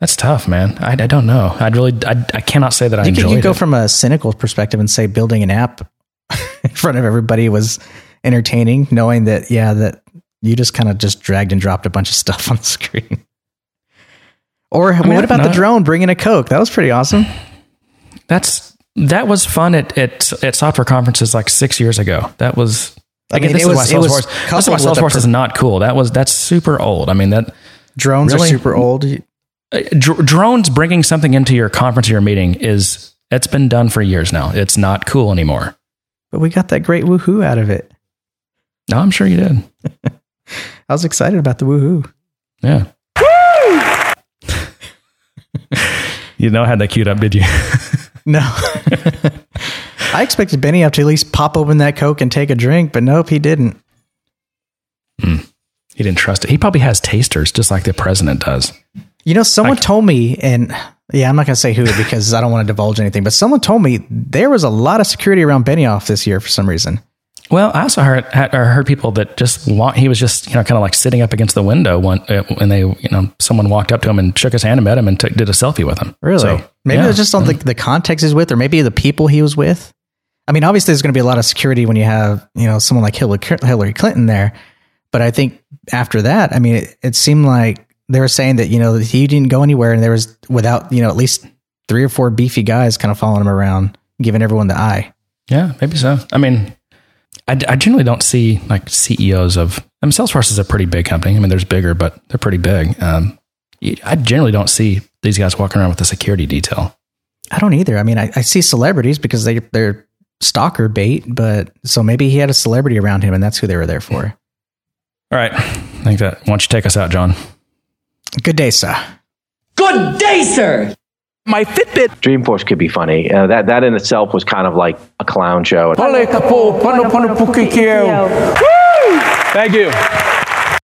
that's tough, man. I, I don't know. I'd really, I, I cannot say that I You could enjoyed you go it. from a cynical perspective and say building an app in front of everybody was entertaining, knowing that yeah, that you just kind of just dragged and dropped a bunch of stuff on the screen. Or mean, what about the drone bringing a Coke? That was pretty awesome. That's that was fun at, at at software conferences like six years ago. That was. I mean, Again, this it is was- why Salesforce. This is why Salesforce per- is not cool. That was that's super old. I mean that Drones Really? are super old. uh, dr- drones bringing something into your conference or your meeting is it's been done for years now. It's not cool anymore. But we got that great woohoo out of it. No, I'm sure you did. I was excited about the woohoo. Yeah. you know, I had that queued up, did you? No. I expected Benioff to at least pop open that Coke and take a drink, but nope, he didn't. Hmm. he didn't trust it. He probably has tasters, just like the president does. You know, someone Like- told me, and yeah, I'm not going to say who because I don't want to divulge anything, but someone told me there was a lot of security around Benioff this year for some reason. Well, I also heard or heard people that just wa- he was just you know kind of like sitting up against the window when uh, when they you know someone walked up to him and shook his hand and met him and took, did a selfie with him. Really? So, maybe yeah. it was just on the, the context he's with, or maybe the people he was with. I mean, obviously, there's going to be a lot of security when you have you know someone like Hillary Hillary Clinton there, but I think after that, I mean, it, it seemed like they were saying that you know he didn't go anywhere, and there was without you know at least three or four beefy guys kind of following him around, giving everyone the eye. Yeah, maybe so. I mean, I, I generally don't see like CEOs of. I mean, Salesforce is a pretty big company. I mean, there's bigger, but they're pretty big. Um, I generally don't see these guys walking around with a security detail. I don't either. I mean, I, I see celebrities because they they're stalker bait, but so maybe he had a celebrity around him, and that's who they were there for. All right, I think that. Why don't you take us out, John? Good day, sir. Good day, sir. My Fitbit. Dreamforce could be funny. Uh, that that in itself was kind of like a clown show. Thank you.